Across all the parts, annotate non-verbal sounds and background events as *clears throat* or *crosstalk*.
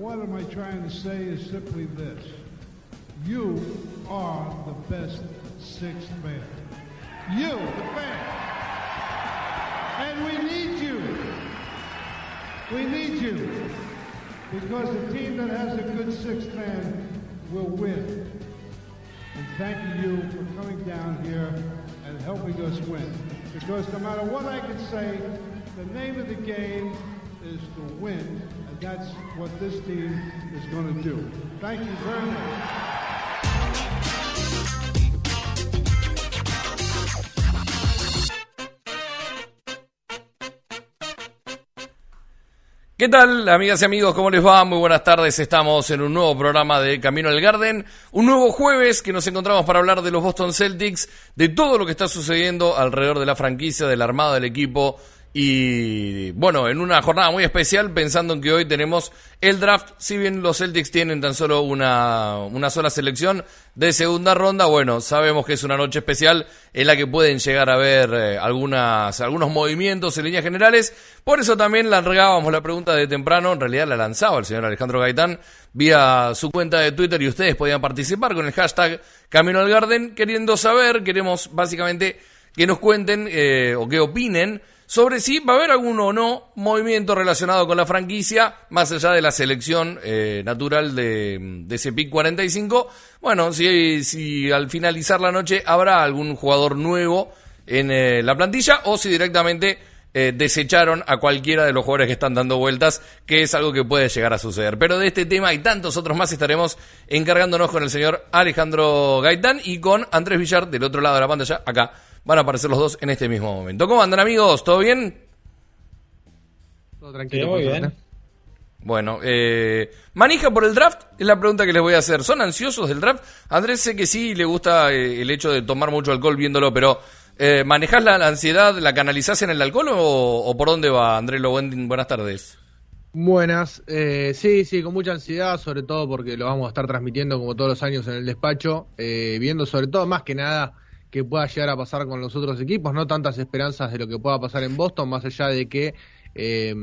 what am I trying to say is simply this. You are the best sixth man. You, the fan. And we need you. We need you. Because the team that has a good sixth man will win. And thank you for coming down here and helping us win. Because no matter what I can say, the name of the game is to win. And that's what this team is going to do. Thank you very much. ¿Qué tal, amigas y amigos? ¿Cómo les va? Muy buenas tardes. Estamos en un nuevo programa de Camino al Garden. Un nuevo jueves que nos encontramos para hablar de los Boston Celtics, de todo lo que está sucediendo alrededor de la franquicia, del armado del equipo. Y bueno, en una jornada muy especial, pensando en que hoy tenemos el draft. Si bien los Celtics tienen tan solo una, una sola selección de segunda ronda, bueno, sabemos que es una noche especial en la que pueden llegar a ver eh, algunas, algunos movimientos en líneas generales. Por eso también largábamos la pregunta de temprano, en realidad la lanzaba el señor Alejandro Gaitán vía su cuenta de Twitter y ustedes podían participar con el hashtag Camino al Garden, queriendo saber, queremos básicamente que nos cuenten eh, o que opinen sobre si va a haber algún o no movimiento relacionado con la franquicia, más allá de la selección eh, natural de, de ese pick 45. Bueno, si, si al finalizar la noche habrá algún jugador nuevo en eh, la plantilla o si directamente eh, desecharon a cualquiera de los jugadores que están dando vueltas, que es algo que puede llegar a suceder. Pero de este tema y tantos otros más estaremos encargándonos con el señor Alejandro Gaitán y con Andrés Villar del otro lado de la pantalla, acá van a aparecer los dos en este mismo momento. ¿Cómo andan amigos? ¿Todo bien? Todo tranquilo. Sí, muy por bien. suerte. Bueno, eh, manija por el draft es la pregunta que les voy a hacer. ¿Son ansiosos del draft? Andrés sé que sí le gusta eh, el hecho de tomar mucho alcohol viéndolo, pero eh, ¿manejás la, la ansiedad, la canalizás en el alcohol o, o por dónde va? Andrés Lowen, buenas tardes. Buenas, eh, sí, sí, con mucha ansiedad, sobre todo porque lo vamos a estar transmitiendo como todos los años en el despacho, eh, viendo sobre todo más que nada que pueda llegar a pasar con los otros equipos, no tantas esperanzas de lo que pueda pasar en Boston, más allá de que eh,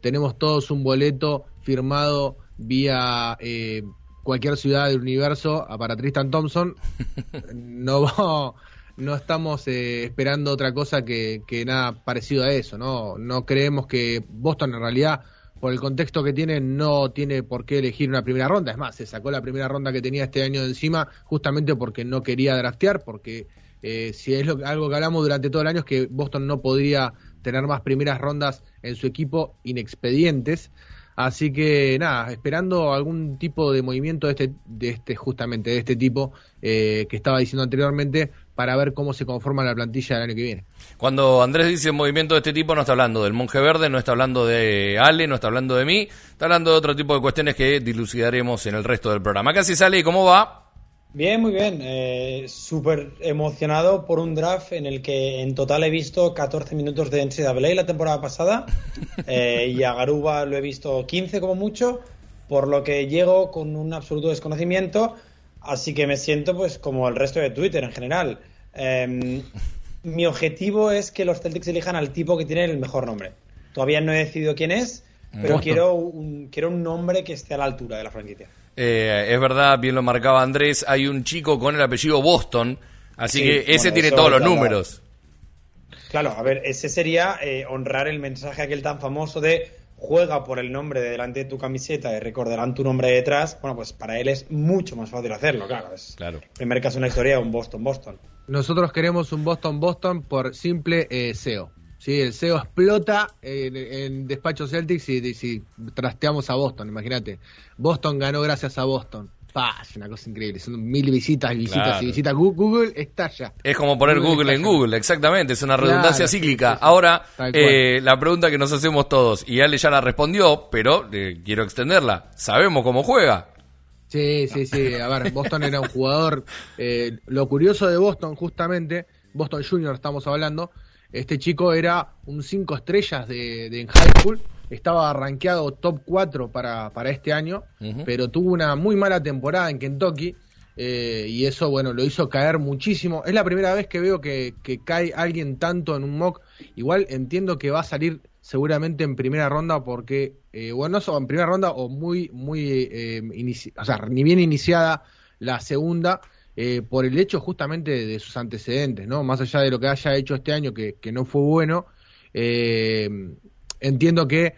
tenemos todos un boleto firmado vía eh, cualquier ciudad del universo para Tristan Thompson, *laughs* no, no estamos eh, esperando otra cosa que, que nada parecido a eso, ¿no? No creemos que Boston en realidad, por el contexto que tiene, no tiene por qué elegir una primera ronda. Es más, se sacó la primera ronda que tenía este año de encima justamente porque no quería draftear, porque eh, si es lo, algo que hablamos durante todo el año es que Boston no podría tener más primeras rondas en su equipo inexpedientes. Así que nada, esperando algún tipo de movimiento de este, de este justamente de este tipo eh, que estaba diciendo anteriormente para ver cómo se conforma la plantilla del año que viene. Cuando Andrés dice movimiento de este tipo, no está hablando del monje verde, no está hablando de Ale, no está hablando de mí, está hablando de otro tipo de cuestiones que dilucidaremos en el resto del programa. Casi sale, ¿cómo va? Bien, muy bien. Eh, Súper emocionado por un draft en el que en total he visto 14 minutos de NCAA la temporada pasada *laughs* eh, y a Garuba lo he visto 15 como mucho, por lo que llego con un absoluto desconocimiento, así que me siento pues como el resto de Twitter en general. Eh, mi objetivo es que los Celtics elijan al tipo que tiene el mejor nombre. Todavía no he decidido quién es, pero quiero un, quiero un nombre que esté a la altura de la franquicia. Eh, es verdad, bien lo marcaba Andrés, hay un chico con el apellido Boston, así Sí, que ese bueno, tiene todos los números. Claro, a ver, ese sería eh, honrar el mensaje aquel tan famoso de juega por el nombre de delante de tu camiseta y recordarán tu nombre detrás. Bueno, pues para él es mucho más fácil hacerlo, claro. Es Claro. el primer caso en la historia, un Boston-Boston. Nosotros queremos un Boston-Boston por simple eh, SEO. ¿Sí? El SEO explota en, en despacho Celtics si, si trasteamos a Boston, imagínate. Boston ganó gracias a Boston. Pa, es una cosa increíble. Son mil visitas y visitas Claro. y visitas. Google estalla. Es como poner Google Google en. Google, exactamente, es una redundancia Claro, cíclica. sí, sí. Ahora, eh, la pregunta que nos hacemos todos, y Ale ya la respondió, pero eh, quiero extenderla. ¿Sabemos cómo juega? Sí, sí, sí. A ver, Boston era un jugador. eh, lo curioso de Boston, justamente, Boston Junior estamos hablando, este chico era un 5 estrellas de, de en high school. Estaba rankeado top 4 para, para este año, pero tuvo una muy mala temporada en Kentucky. eh, y eso, bueno, lo hizo caer muchísimo. Es la primera vez que veo que, que, cae alguien tanto en un mock. Igual entiendo que va a salir seguramente en primera ronda porque, eh, bueno, no en primera ronda o muy, muy, eh, o sea, ni bien iniciada la segunda. Eh, por el hecho justamente de sus antecedentes, ¿no? Más allá de lo que haya hecho este año, que, que no fue bueno, eh, entiendo que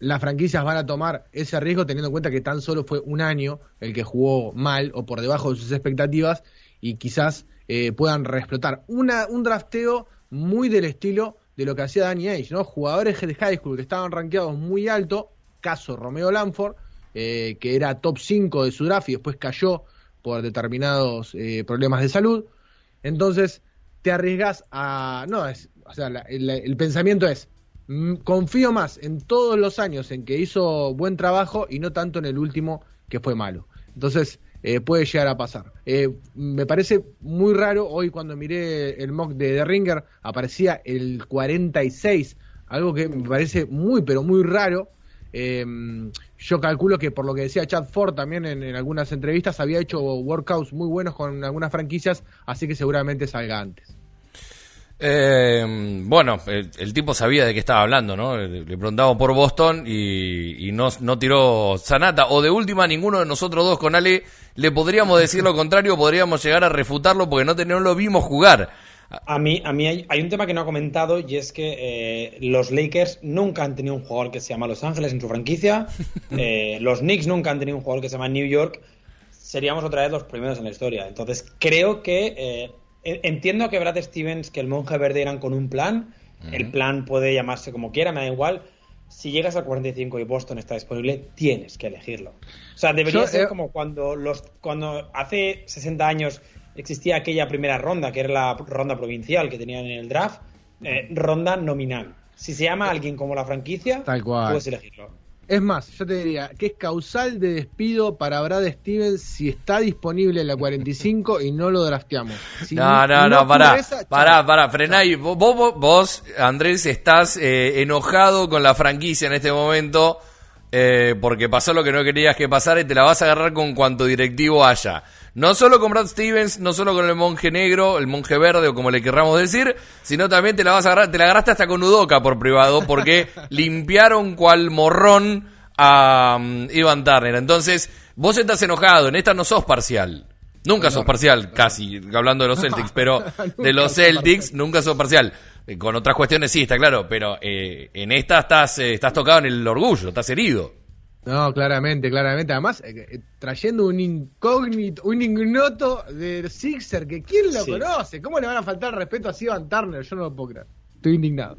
las franquicias van a tomar ese riesgo teniendo en cuenta que tan solo fue un año el que jugó mal o por debajo de sus expectativas y quizás eh, puedan reexplotar una, un drafteo muy del estilo de lo que hacía Danny Age, ¿no? Jugadores de high school que estaban rankeados muy alto, caso Romeo Lanford, eh, que era top 5 de su draft y después cayó por determinados eh, problemas de salud. Entonces, te arriesgas a... No, es, o sea, la, el, el pensamiento es, Mm, confío más en todos los años en que hizo buen trabajo y no tanto en el último que fue malo. Entonces, eh, puede llegar a pasar. Eh, me parece muy raro, hoy cuando miré el mock de The Ringer, aparecía el 46, algo que me parece muy, pero muy raro. Eh, yo calculo que por lo que decía Chad Ford también en, en, algunas entrevistas, había hecho workouts muy buenos con algunas franquicias, así que seguramente salga antes. Eh, bueno, el, el, tipo sabía de qué estaba hablando, ¿no? Le, le preguntamos por Boston y, y, no, no tiró Sanata. O de última, ninguno de nosotros dos con Ale le podríamos decir lo contrario, podríamos llegar a refutarlo porque no, no lo vimos jugar. A mí, a mí hay, hay, un tema que no ha comentado y es que eh, los Lakers nunca han tenido un jugador que se llama Los Ángeles en su franquicia. *laughs* Eh, los Knicks nunca han tenido un jugador que se llama New York. Seríamos otra vez los primeros en la historia. Entonces creo que eh, Entiendo que Brad Stevens, que el monje verde eran con un plan. Uh -huh. El plan puede llamarse como quiera, me da igual. Si llegas al 45 y Boston está disponible, tienes que elegirlo. O sea, debería Yo, ser como cuando los cuando hace 60 años existía aquella primera ronda, que era la ronda provincial que tenían en el draft, eh, ronda nominal. Si se llama alguien como la franquicia, Tal cual. puedes elegirlo. Es más, yo te diría que es causal de despido para Brad Stevens si está disponible en la 45 y no lo drafteamos. Si no, no, no, no pará, esa, pará, pará, frená ahí. Vos, vos, vos, Andrés, estás eh, enojado con la franquicia en este momento eh, porque pasó lo que no querías que pasara y te la vas a agarrar con cuanto directivo haya. No solo con Brad Stevens, no solo con el monje negro, el monje verde o como le querramos decir, sino también te la vas a agarrar, te la agarraste hasta con Udoca por privado, porque *laughs* limpiaron cual morrón a um, Ivan Turner. Entonces, vos estás enojado, en esta no sos parcial. Nunca sos parcial, casi, hablando de los Celtics, pero *laughs* de los Celtics nunca sos parcial. Con otras cuestiones sí, está claro, pero eh, en esta estás, eh, estás tocado en el orgullo, estás herido. No, claramente, claramente. Además, eh, trayendo un incógnito, un ignoto de Sixer, que quién lo sí. conoce. ¿Cómo le van a faltar respeto a Ivan Turner? Yo no lo puedo creer. Estoy indignado.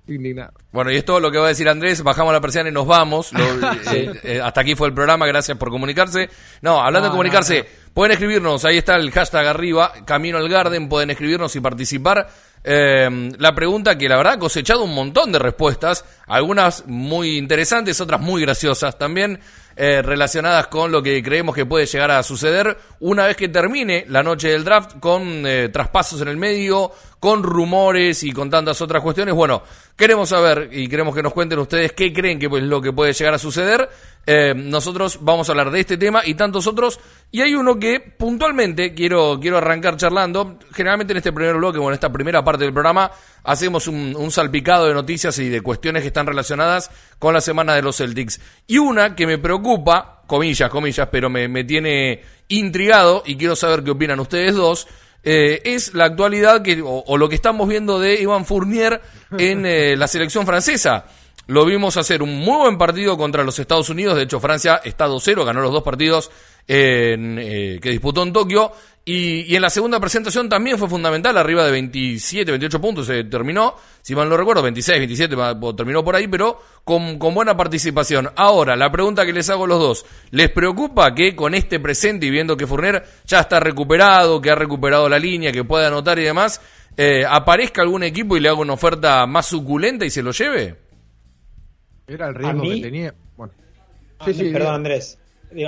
Estoy indignado. Bueno, y es todo lo que va a decir Andrés. Bajamos la persiana y nos vamos. Lo, *laughs* sí. eh, hasta aquí fue el programa. Gracias por comunicarse. No, hablando no, de comunicarse, no, pueden escribirnos. Ahí está el hashtag arriba, Camino al Garden. Pueden escribirnos y participar. Eh, la pregunta que la verdad ha cosechado un montón de respuestas, algunas muy interesantes, otras muy graciosas también, eh, relacionadas con lo que creemos que puede llegar a suceder una vez que termine la noche del draft con eh, traspasos en el medio, con rumores y con tantas otras cuestiones. Bueno, queremos saber y queremos que nos cuenten ustedes qué creen que es pues, lo que puede llegar a suceder. Eh, nosotros vamos a hablar de este tema y tantos otros. Y hay uno que puntualmente quiero, quiero arrancar charlando. Generalmente en este primer bloque o en esta primera parte del programa hacemos un, salpicado de noticias y de cuestiones que están relacionadas con la semana de los Celtics. Y una que me preocupa, comillas, comillas, pero me, me tiene intrigado y quiero saber qué opinan ustedes dos. Eh, es la actualidad que, o, o, lo que estamos viendo de Iván Fournier en eh, la selección francesa. Lo vimos hacer un muy buen partido contra los Estados Unidos. De hecho, Francia está 2-0, ganó los dos partidos en, eh, que disputó en Tokio. Y, en la segunda presentación también fue fundamental, arriba de 27, 28 puntos se terminó, si mal no recuerdo, 26, 27 terminó por ahí, pero con, con buena participación. Ahora, la pregunta que les hago a los dos, ¿les preocupa que con este presente y viendo que Fournier ya está recuperado, que ha recuperado la línea, que puede anotar y demás, eh, aparezca algún equipo y le haga una oferta más suculenta y se lo lleve? Era el riesgo mí, que tenía. Bueno. Sí, sí, perdón, Andrés.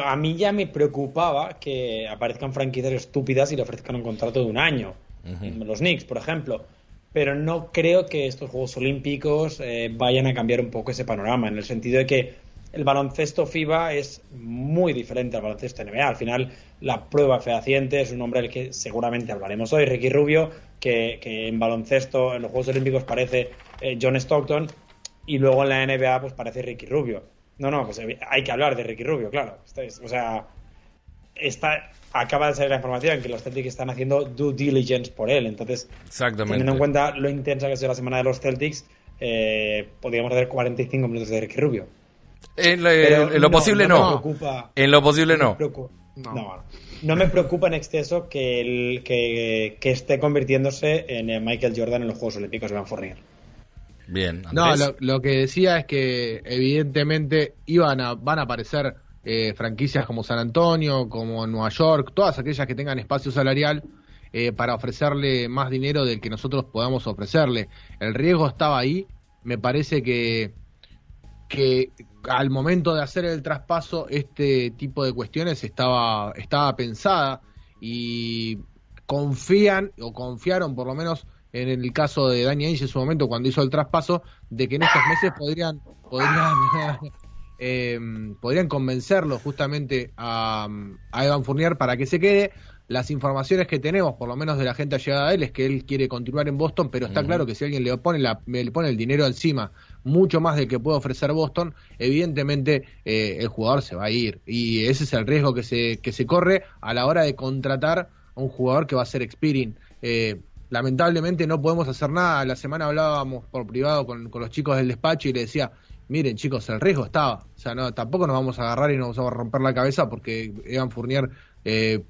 A mí ya me preocupaba que aparezcan franquicias estúpidas y le ofrezcan un contrato de un año. Uh -huh. Los Knicks, por ejemplo. Pero no creo que estos Juegos Olímpicos eh, vayan a cambiar un poco ese panorama, en el sentido de que el baloncesto FIBA es muy diferente al baloncesto NBA. Al final, la prueba fehaciente es un hombre del que seguramente hablaremos hoy, Ricky Rubio, que, en baloncesto, en los Juegos Olímpicos parece eh, John Stockton, y luego en la NBA pues parece Ricky Rubio. No, no, pues hay que hablar de Ricky Rubio, claro. O sea, está, acaba de salir la información que los Celtics están haciendo due diligence por él. Entonces, teniendo en cuenta lo intensa que ha sido la semana de los Celtics, eh, podríamos hacer 45 minutos de Ricky Rubio. En, lo posible no. en lo posible no. no. me preocupa en exceso que, el, que, esté convirtiéndose en Michael Jordan en los Juegos Olímpicos de Van Fournier. Bien. No, lo, que decía es que evidentemente iban a, van a aparecer eh, franquicias como San Antonio, como Nueva York, todas aquellas que tengan espacio salarial eh, para ofrecerle más dinero del que nosotros podamos ofrecerle. El riesgo estaba ahí. Me parece que, que al momento de hacer el traspaso, este tipo de cuestiones estaba, estaba pensada y confían o confiaron por lo menos en el caso de Dani Ainge en su momento cuando hizo el traspaso de que en estos meses podrían podrían *laughs* eh, podrían convencerlo justamente a, a, Evan Fournier para que se quede las informaciones que tenemos, por lo menos de la gente allegada a él, es que él quiere continuar en Boston, pero está claro que si alguien le pone, la, le pone el dinero encima, mucho más del que puede ofrecer Boston, evidentemente eh, el jugador se va a ir. Y ese es el riesgo que se, que se corre a la hora de contratar a un jugador que va a ser expiring. Eh, lamentablemente no podemos hacer nada. La semana hablábamos por privado con, con los chicos del despacho y le decía, miren chicos, el riesgo estaba. O sea, no, tampoco nos vamos a agarrar y nos vamos a romper la cabeza porque Evan Fournier eh,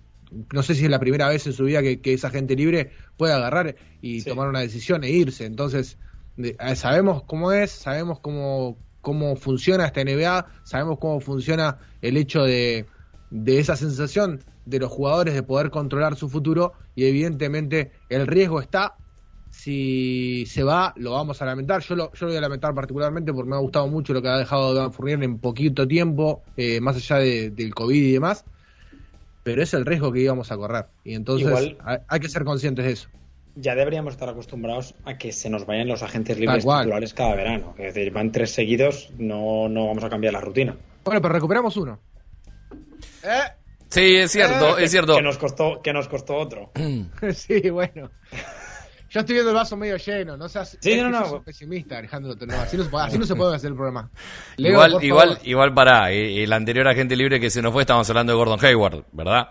no sé si es la primera vez en su vida que, esa gente libre puede agarrar y tomar una decisión e irse. Entonces, eh, sabemos cómo es, sabemos cómo, cómo funciona esta NBA, sabemos cómo funciona el hecho de, de esa sensación de los jugadores de poder controlar su futuro y evidentemente el riesgo está. Si se va, lo vamos a lamentar. Yo lo, yo lo voy a lamentar particularmente porque me ha gustado mucho lo que ha dejado Dan Fournier en poquito tiempo, eh, más allá del COVID y demás pero es el riesgo que íbamos a correr. Y entonces hay, que ser conscientes de eso. Ya deberíamos estar acostumbrados a que se nos vayan los agentes libres titulares cada verano. Es decir, van tres seguidos, no, no vamos a cambiar la rutina. Bueno, pero recuperamos uno. ¿Eh? Sí, es cierto, eh, es cierto. Que nos costó, que nos costó otro. *clears throat* sí, bueno. Yo estoy viendo el vaso medio lleno, no seas sí, no, no, pesimista, Alejandro. así, no se puede, hacer el programa. igual, igual, igual para eh, el anterior agente libre que se nos fue, estábamos hablando de Gordon Hayward, ¿verdad?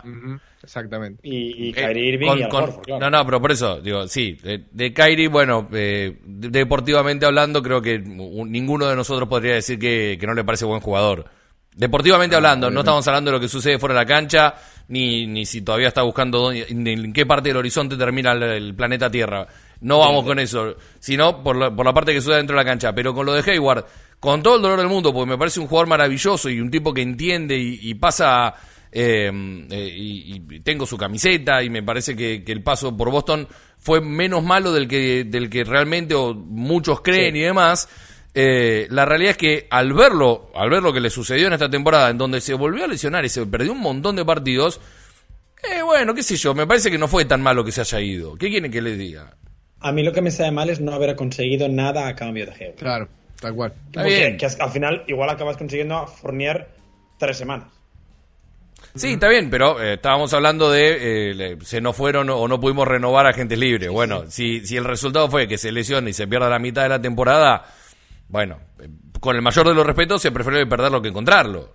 exactamente. Y, y eh, Kyrie Irving y claro. No, no, pero por eso, digo, sí, de, Kyrie, bueno, eh, deportivamente hablando, creo que ninguno de nosotros podría decir que, que no le parece buen jugador. Deportivamente hablando, no estamos hablando de lo que sucede fuera de la cancha, ni, ni si todavía está buscando en qué parte del horizonte termina el, planeta Tierra. No vamos con eso, sino por la, por la parte que sucede dentro de la cancha. Pero con lo de Hayward, con todo el dolor del mundo, porque me parece un jugador maravilloso y un tipo que entiende y, pasa. Eh, eh, y, tengo su camiseta y me parece que, el paso por Boston fue menos malo del que, del que realmente o muchos creen y demás eh, la realidad es que al verlo, al ver lo que le sucedió en esta temporada, en donde se volvió a lesionar y se perdió un montón de partidos, eh, bueno, qué sé yo, me parece que no fue tan malo que se haya ido. ¿Qué quieren que le diga? A mí lo que me sale mal es no haber conseguido nada a cambio de Geo. Claro, tal cual. Que, al final igual acabas consiguiendo a Fournier tres semanas. Sí, está bien, pero eh, estábamos hablando de eh, se nos fueron o no pudimos renovar a gente libre. bueno, Si, si el resultado fue que se lesione y se pierda la mitad de la temporada, bueno, con el mayor de los respetos se prefiere perderlo que encontrarlo.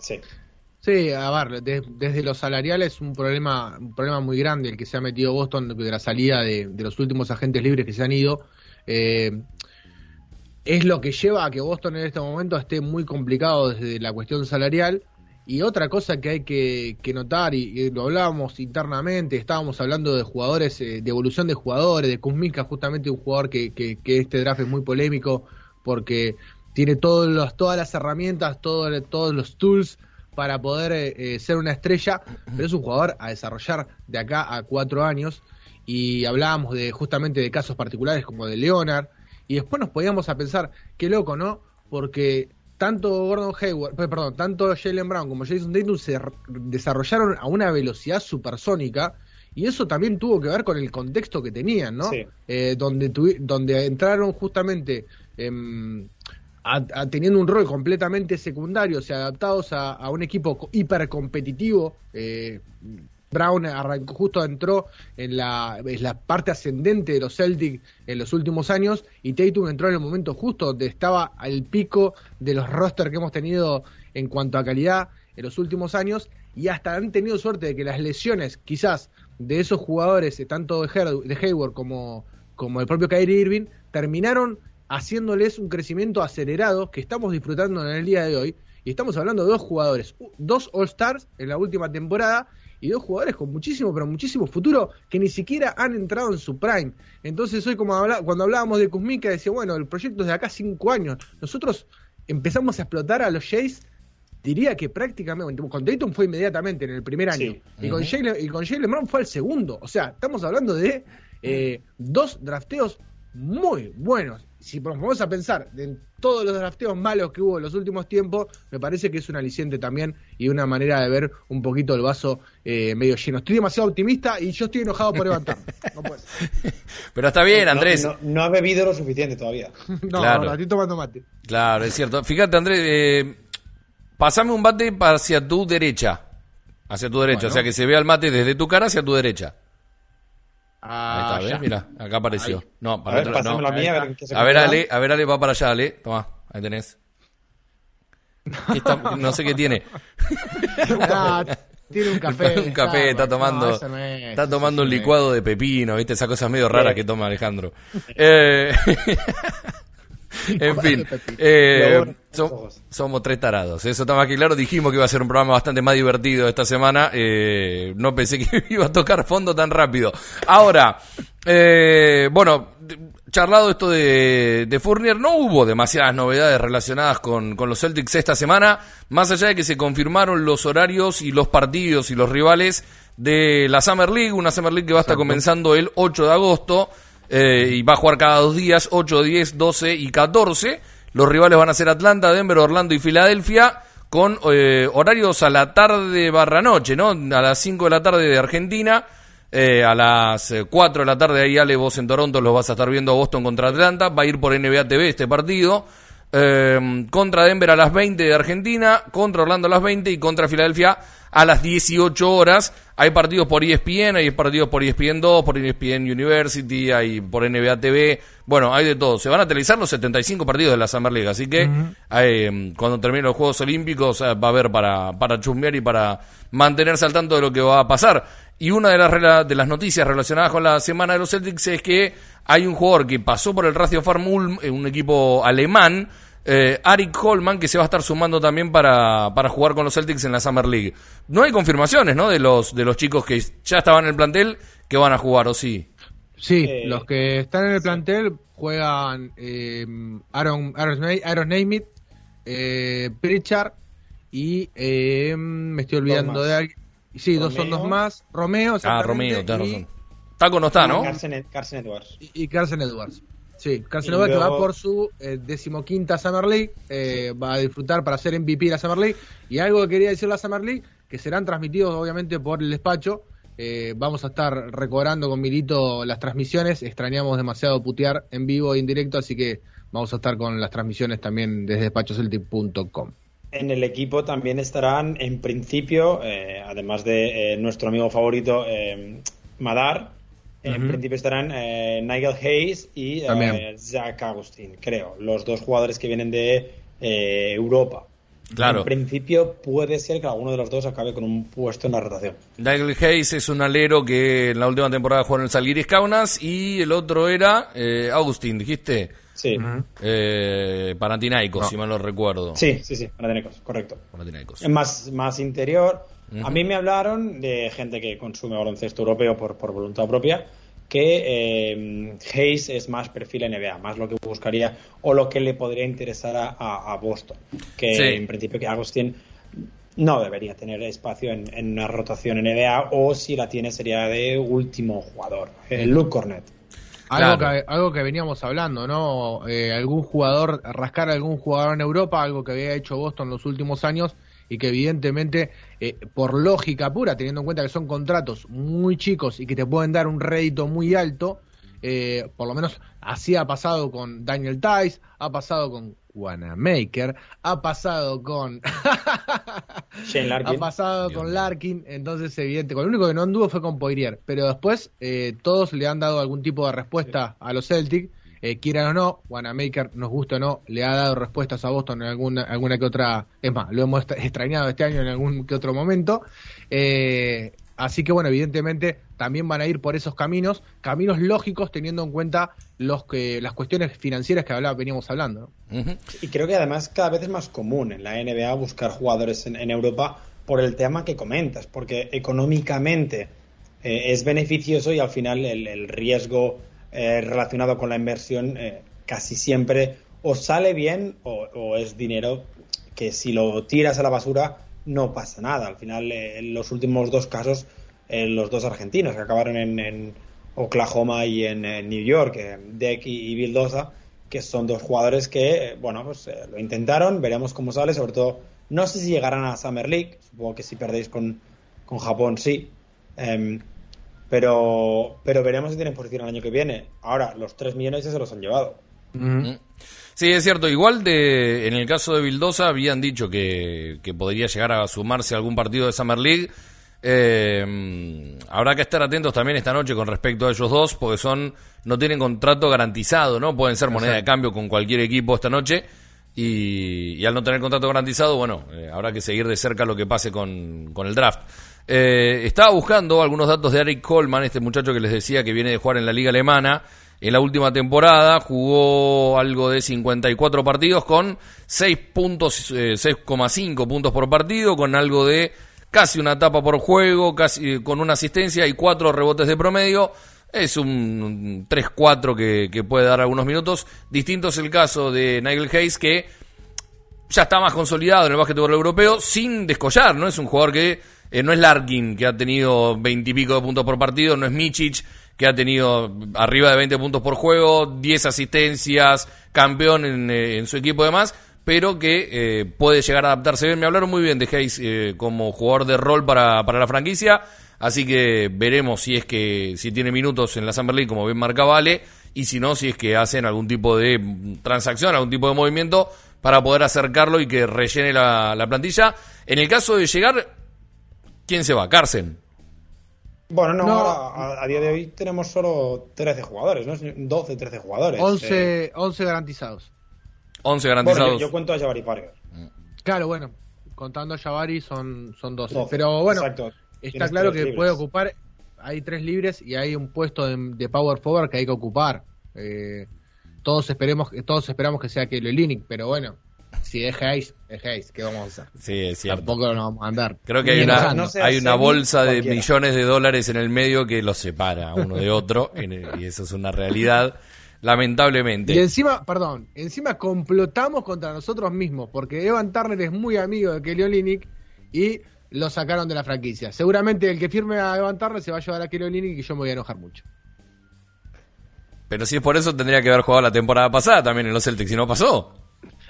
Sí. Sí, a ver, desde los salariales un problema, un problema muy grande el que se ha metido Boston de la salida de, los últimos agentes libres que se han ido. Eh, es lo que lleva a que Boston en este momento esté muy complicado desde la cuestión salarial y otra cosa que hay que, notar, y, lo hablábamos internamente, estábamos hablando de jugadores, eh, de evolución de jugadores, de Kuzminka, justamente un jugador que, este draft es muy polémico porque tiene todos los, todas las herramientas, todos todos los tools para poder eh, eh, ser una estrella, pero es un jugador a desarrollar de acá a cuatro años. Y hablábamos de justamente de casos particulares como de Leonard, y después nos podíamos a pensar, qué loco, ¿no? Porque tanto Gordon Hayward, perdón, tanto Jalen Brown como Jason Tatum se desarrollaron a una velocidad supersónica y eso también tuvo que ver con el contexto que tenían, ¿no? Eh, donde, donde entraron justamente em, teniendo un rol completamente secundario, o sea, adaptados a, un equipo hipercompetitivo. Eh, Brown arrancó, justo entró en la, la parte ascendente de los Celtics en los últimos años y Tatum entró en el momento justo donde estaba al pico de los rosters que hemos tenido en cuanto a calidad en los últimos años y hasta han tenido suerte de que las lesiones quizás de esos jugadores, tanto de, Hayward como, como el propio Kyrie Irving, terminaron haciéndoles un crecimiento acelerado que estamos disfrutando en el día de hoy. Y estamos hablando de dos jugadores, dos All-Stars en la última temporada y dos jugadores con muchísimo, pero muchísimo futuro que ni siquiera han entrado en su prime. Entonces hoy como cuando hablábamos de Kuzmika decía, bueno, el proyecto es de acá cinco años. Nosotros empezamos a explotar a los Jays diría que prácticamente, con Dayton fue inmediatamente en el primer año, y, con Jalen, y con Jalen Brown fue el segundo. O sea, estamos hablando de eh, dos drafteos muy buenos. Si nos vamos a pensar en todos los drafteos malos que hubo en los últimos tiempos, me parece que es un aliciente también y una manera de ver un poquito el vaso eh, medio lleno. Estoy demasiado optimista y yo estoy enojado por levantarme. No *laughs* Pero está bien, Andrés. No, ha bebido lo suficiente todavía. *laughs* no, claro. no, estoy tomando mate. Claro, es cierto. Fíjate, Andrés, eh, Pasame un mate hacia tu derecha. Hacia tu derecha. O sea, que se vea el mate desde tu cara hacia tu derecha. Ah, Ahí está, Mira, acá apareció. No, para a ver, otro, no. A, mía, a, ver, a ver, Ale, a ver, Ale, va para allá, Ale. Toma, ahí tenés. *laughs* no sé qué tiene. *laughs* Ah, tiene un café. *laughs* un café, está tomando, está tomando un licuado de pepino, ¿viste? Esas cosas medio raras que toma Alejandro. Eh, *laughs* en fin, eh, somos tres tarados. Eso está más que claro. Dijimos que iba a ser un programa bastante más divertido esta semana. Eh, no pensé que *laughs* iba a tocar fondo tan rápido. Ahora, eh, bueno, charlado esto de, de, Fournier, no hubo demasiadas novedades relacionadas con, con los Celtics esta semana, más allá de que se confirmaron los horarios y los partidos y los rivales de la Summer League, una Summer League que va a estar comenzando el 8 de agosto. Eh, y va a jugar cada dos días, 8, 10, 12 y 14. Los rivales van a ser Atlanta, Denver, Orlando y Filadelfia, con eh, horarios a la tarde barra noche, ¿no? A las 5 de la tarde de Argentina, eh, a las 4 de la tarde ahí Ale, vos en Toronto los vas a estar viendo Boston contra Atlanta, va a ir por NBA TV este partido. Contra Denver a las 20 de Argentina, contra Orlando a las 20 y contra Filadelfia a las 18 horas. Hay partidos por ESPN, hay partidos por ESPN 2, por ESPN University, hay por NBA TV. Bueno, hay de todo. Se van a televisar los 75 partidos de la Summer League, así que eh, cuando terminen los Juegos Olímpicos eh, va a haber para, para chumbear y para mantenerse al tanto de lo que va a pasar. Y una de las, de las noticias relacionadas con la semana de los Celtics es que hay un jugador que pasó por el Ratio Farm Ulm, eh, un equipo alemán, eh, Arik Holman, que se va a estar sumando también para, para jugar con los Celtics en la Summer League. No hay confirmaciones, ¿no? De los, de los chicos que ya estaban en el plantel que van a jugar, ¿o sí? Sí, eh, los que están en el plantel juegan eh, Aaron, Aaron, Aaron Naismith, eh, Pritchard y eh, me estoy olvidando de alguien. Sí, dos son dos más. Romeo. Ah, Romeo, tenés razón. Taco no está, ¿no? Carson, Edwards. Y, y Carson Edwards. Sí, Carcenova que va por su eh, decimoquinta Summer League, eh, va a disfrutar para ser MVP la Summer League. Y algo que quería decir la Summer League, que serán transmitidos obviamente por el despacho. Eh, vamos a estar recobrando con Milito las transmisiones. Extrañamos demasiado putear en vivo e indirecto, así que vamos a estar con las transmisiones también desde despachoceltic.com. En el equipo también estarán, en principio, además de nuestro amigo favorito, Madar, en principio estarán eh, Nigel Hayes y eh, Zach Agustín, creo, los dos jugadores que vienen de eh, Europa. Claro. En principio puede ser que alguno de los dos acabe con un puesto en la rotación. Nigel Hayes es un alero que en la última temporada jugó en el Salguiris Kaunas y el otro era Agustín, dijiste. Sí. eh, Panathinaikos, si mal lo recuerdo. Sí, sí, sí, Panathinaikos, correcto. Panathinaikos. Más, más interior. A mí me hablaron de gente que consume baloncesto europeo por, por voluntad propia, que eh, Hayes es más perfil NBA, más lo que buscaría o lo que le podría interesar a, Boston. Que en principio que Agustín no debería tener espacio en, una rotación NBA o si la tiene sería de último jugador, el Luke Cornet. Algo, que, algo que veníamos hablando, ¿no? Eh, algún jugador, rascar a algún jugador en Europa, algo que había hecho Boston los últimos años y que evidentemente, eh, por lógica pura, teniendo en cuenta que son contratos muy chicos y que te pueden dar un rédito muy alto, eh, por lo menos así ha pasado con Daniel Tice, ha pasado con Wanamaker, ha pasado con *laughs* Shane Larkin. ha pasado con Larkin, entonces evidente, con el único que no anduvo fue con Poirier, pero después eh, todos le han dado algún tipo de respuesta a los Celtics, eh, quieran o no, Wanamaker, nos gusta o no, le ha dado respuestas a Boston en alguna, alguna que otra, es más, lo hemos extrañado este año en algún que otro momento, eh, Así que bueno, evidentemente también van a ir por esos caminos, caminos lógicos teniendo en cuenta los que las cuestiones financieras que hablaba, veníamos hablando. Y creo que además cada vez es más común en la NBA buscar jugadores en, en Europa por el tema que comentas, porque económicamente eh, es beneficioso y al final el, el riesgo eh, relacionado con la inversión eh, casi siempre o sale bien o, es dinero que si lo tiras a la basura no pasa nada. Al final, eh, en los últimos dos casos, los dos argentinos que acabaron en, Oklahoma y en, New York, Deck y, y Vildosa, que son dos jugadores que, bueno, pues lo intentaron, veremos cómo sale, sobre todo, no sé si llegarán a Summer League, supongo que si perdéis con, con Japón sí, Em, pero, pero veremos si tienen posición el año que viene. Ahora, los 3 millones ya se los han llevado. Mm. Sí, es cierto. Igual de, en el caso de Vildosa habían dicho que, que podría llegar a sumarse a algún partido de Summer League. Eh, habrá que estar atentos también esta noche con respecto a ellos dos, porque son no tienen contrato garantizado, ¿no? Pueden ser moneda de cambio con cualquier equipo esta noche. Y, y al no tener contrato garantizado, bueno, eh, habrá que seguir de cerca lo que pase con, con el draft. Eh, estaba buscando algunos datos de Eric Coleman, este muchacho que les decía que viene de jugar en la liga alemana. En la última temporada jugó algo de 54 partidos con 6 puntos, eh, 6,5 puntos por partido, con algo de casi una tapa por juego, casi con una asistencia y cuatro rebotes de promedio. Es un 3-4 que, que puede dar algunos minutos. Distinto es el caso de Nigel Hayes, que ya está más consolidado en el básquetbol europeo sin descollar, ¿no? Es un jugador que eh, no es Larkin, que ha tenido 20 y pico de puntos por partido, no es Michic, que ha tenido arriba de 20 puntos por juego, 10 asistencias, campeón en, eh, su equipo demás, pero que eh, puede llegar a adaptarse bien. Me hablaron muy bien de Hayes eh, como jugador de rol para, para la franquicia, así que veremos si es que si tiene minutos en la Summer League, como bien marca Vale, y si no, si es que hacen algún tipo de transacción, algún tipo de movimiento para poder acercarlo y que rellene la plantilla. En el caso de llegar, ¿quién se va? Carsen. Bueno, no, No. ahora, a, a día de hoy tenemos solo 13 jugadores, ¿no? 12, 13 jugadores. Eh, 11, 11 garantizados. 11 bueno, garantizados. yo, yo cuento a Jabari Parker. Claro, bueno, contando a Jabari son, son 12. 12, Pero bueno, exacto. está Tienes claro que libres. puede ocupar, hay tres libres y hay un puesto de, de power forward que hay que ocupar. Eh, todos esperemos todos esperamos que sea Kelly Linick, pero bueno, si dejáis, dejáis, ¿qué vamos a hacer? Sí, es cierto. Tampoco lo vamos a andar. Creo que hay una, no hay una bolsa de cualquiera. millones de dólares en el medio que los separa uno de otro, *laughs* y eso es una realidad, Y lamentablemente. encima, perdón, encima complotamos contra nosotros mismos, porque Evan Turner es muy amigo de Kelly Olynyk y lo sacaron de la franquicia. Seguramente el que firme a Evan Turner se va a llevar a Kelly Olynyk y yo me voy a enojar mucho. Pero si es por eso, tendría que haber jugado la temporada pasada también en los Celtics y no pasó.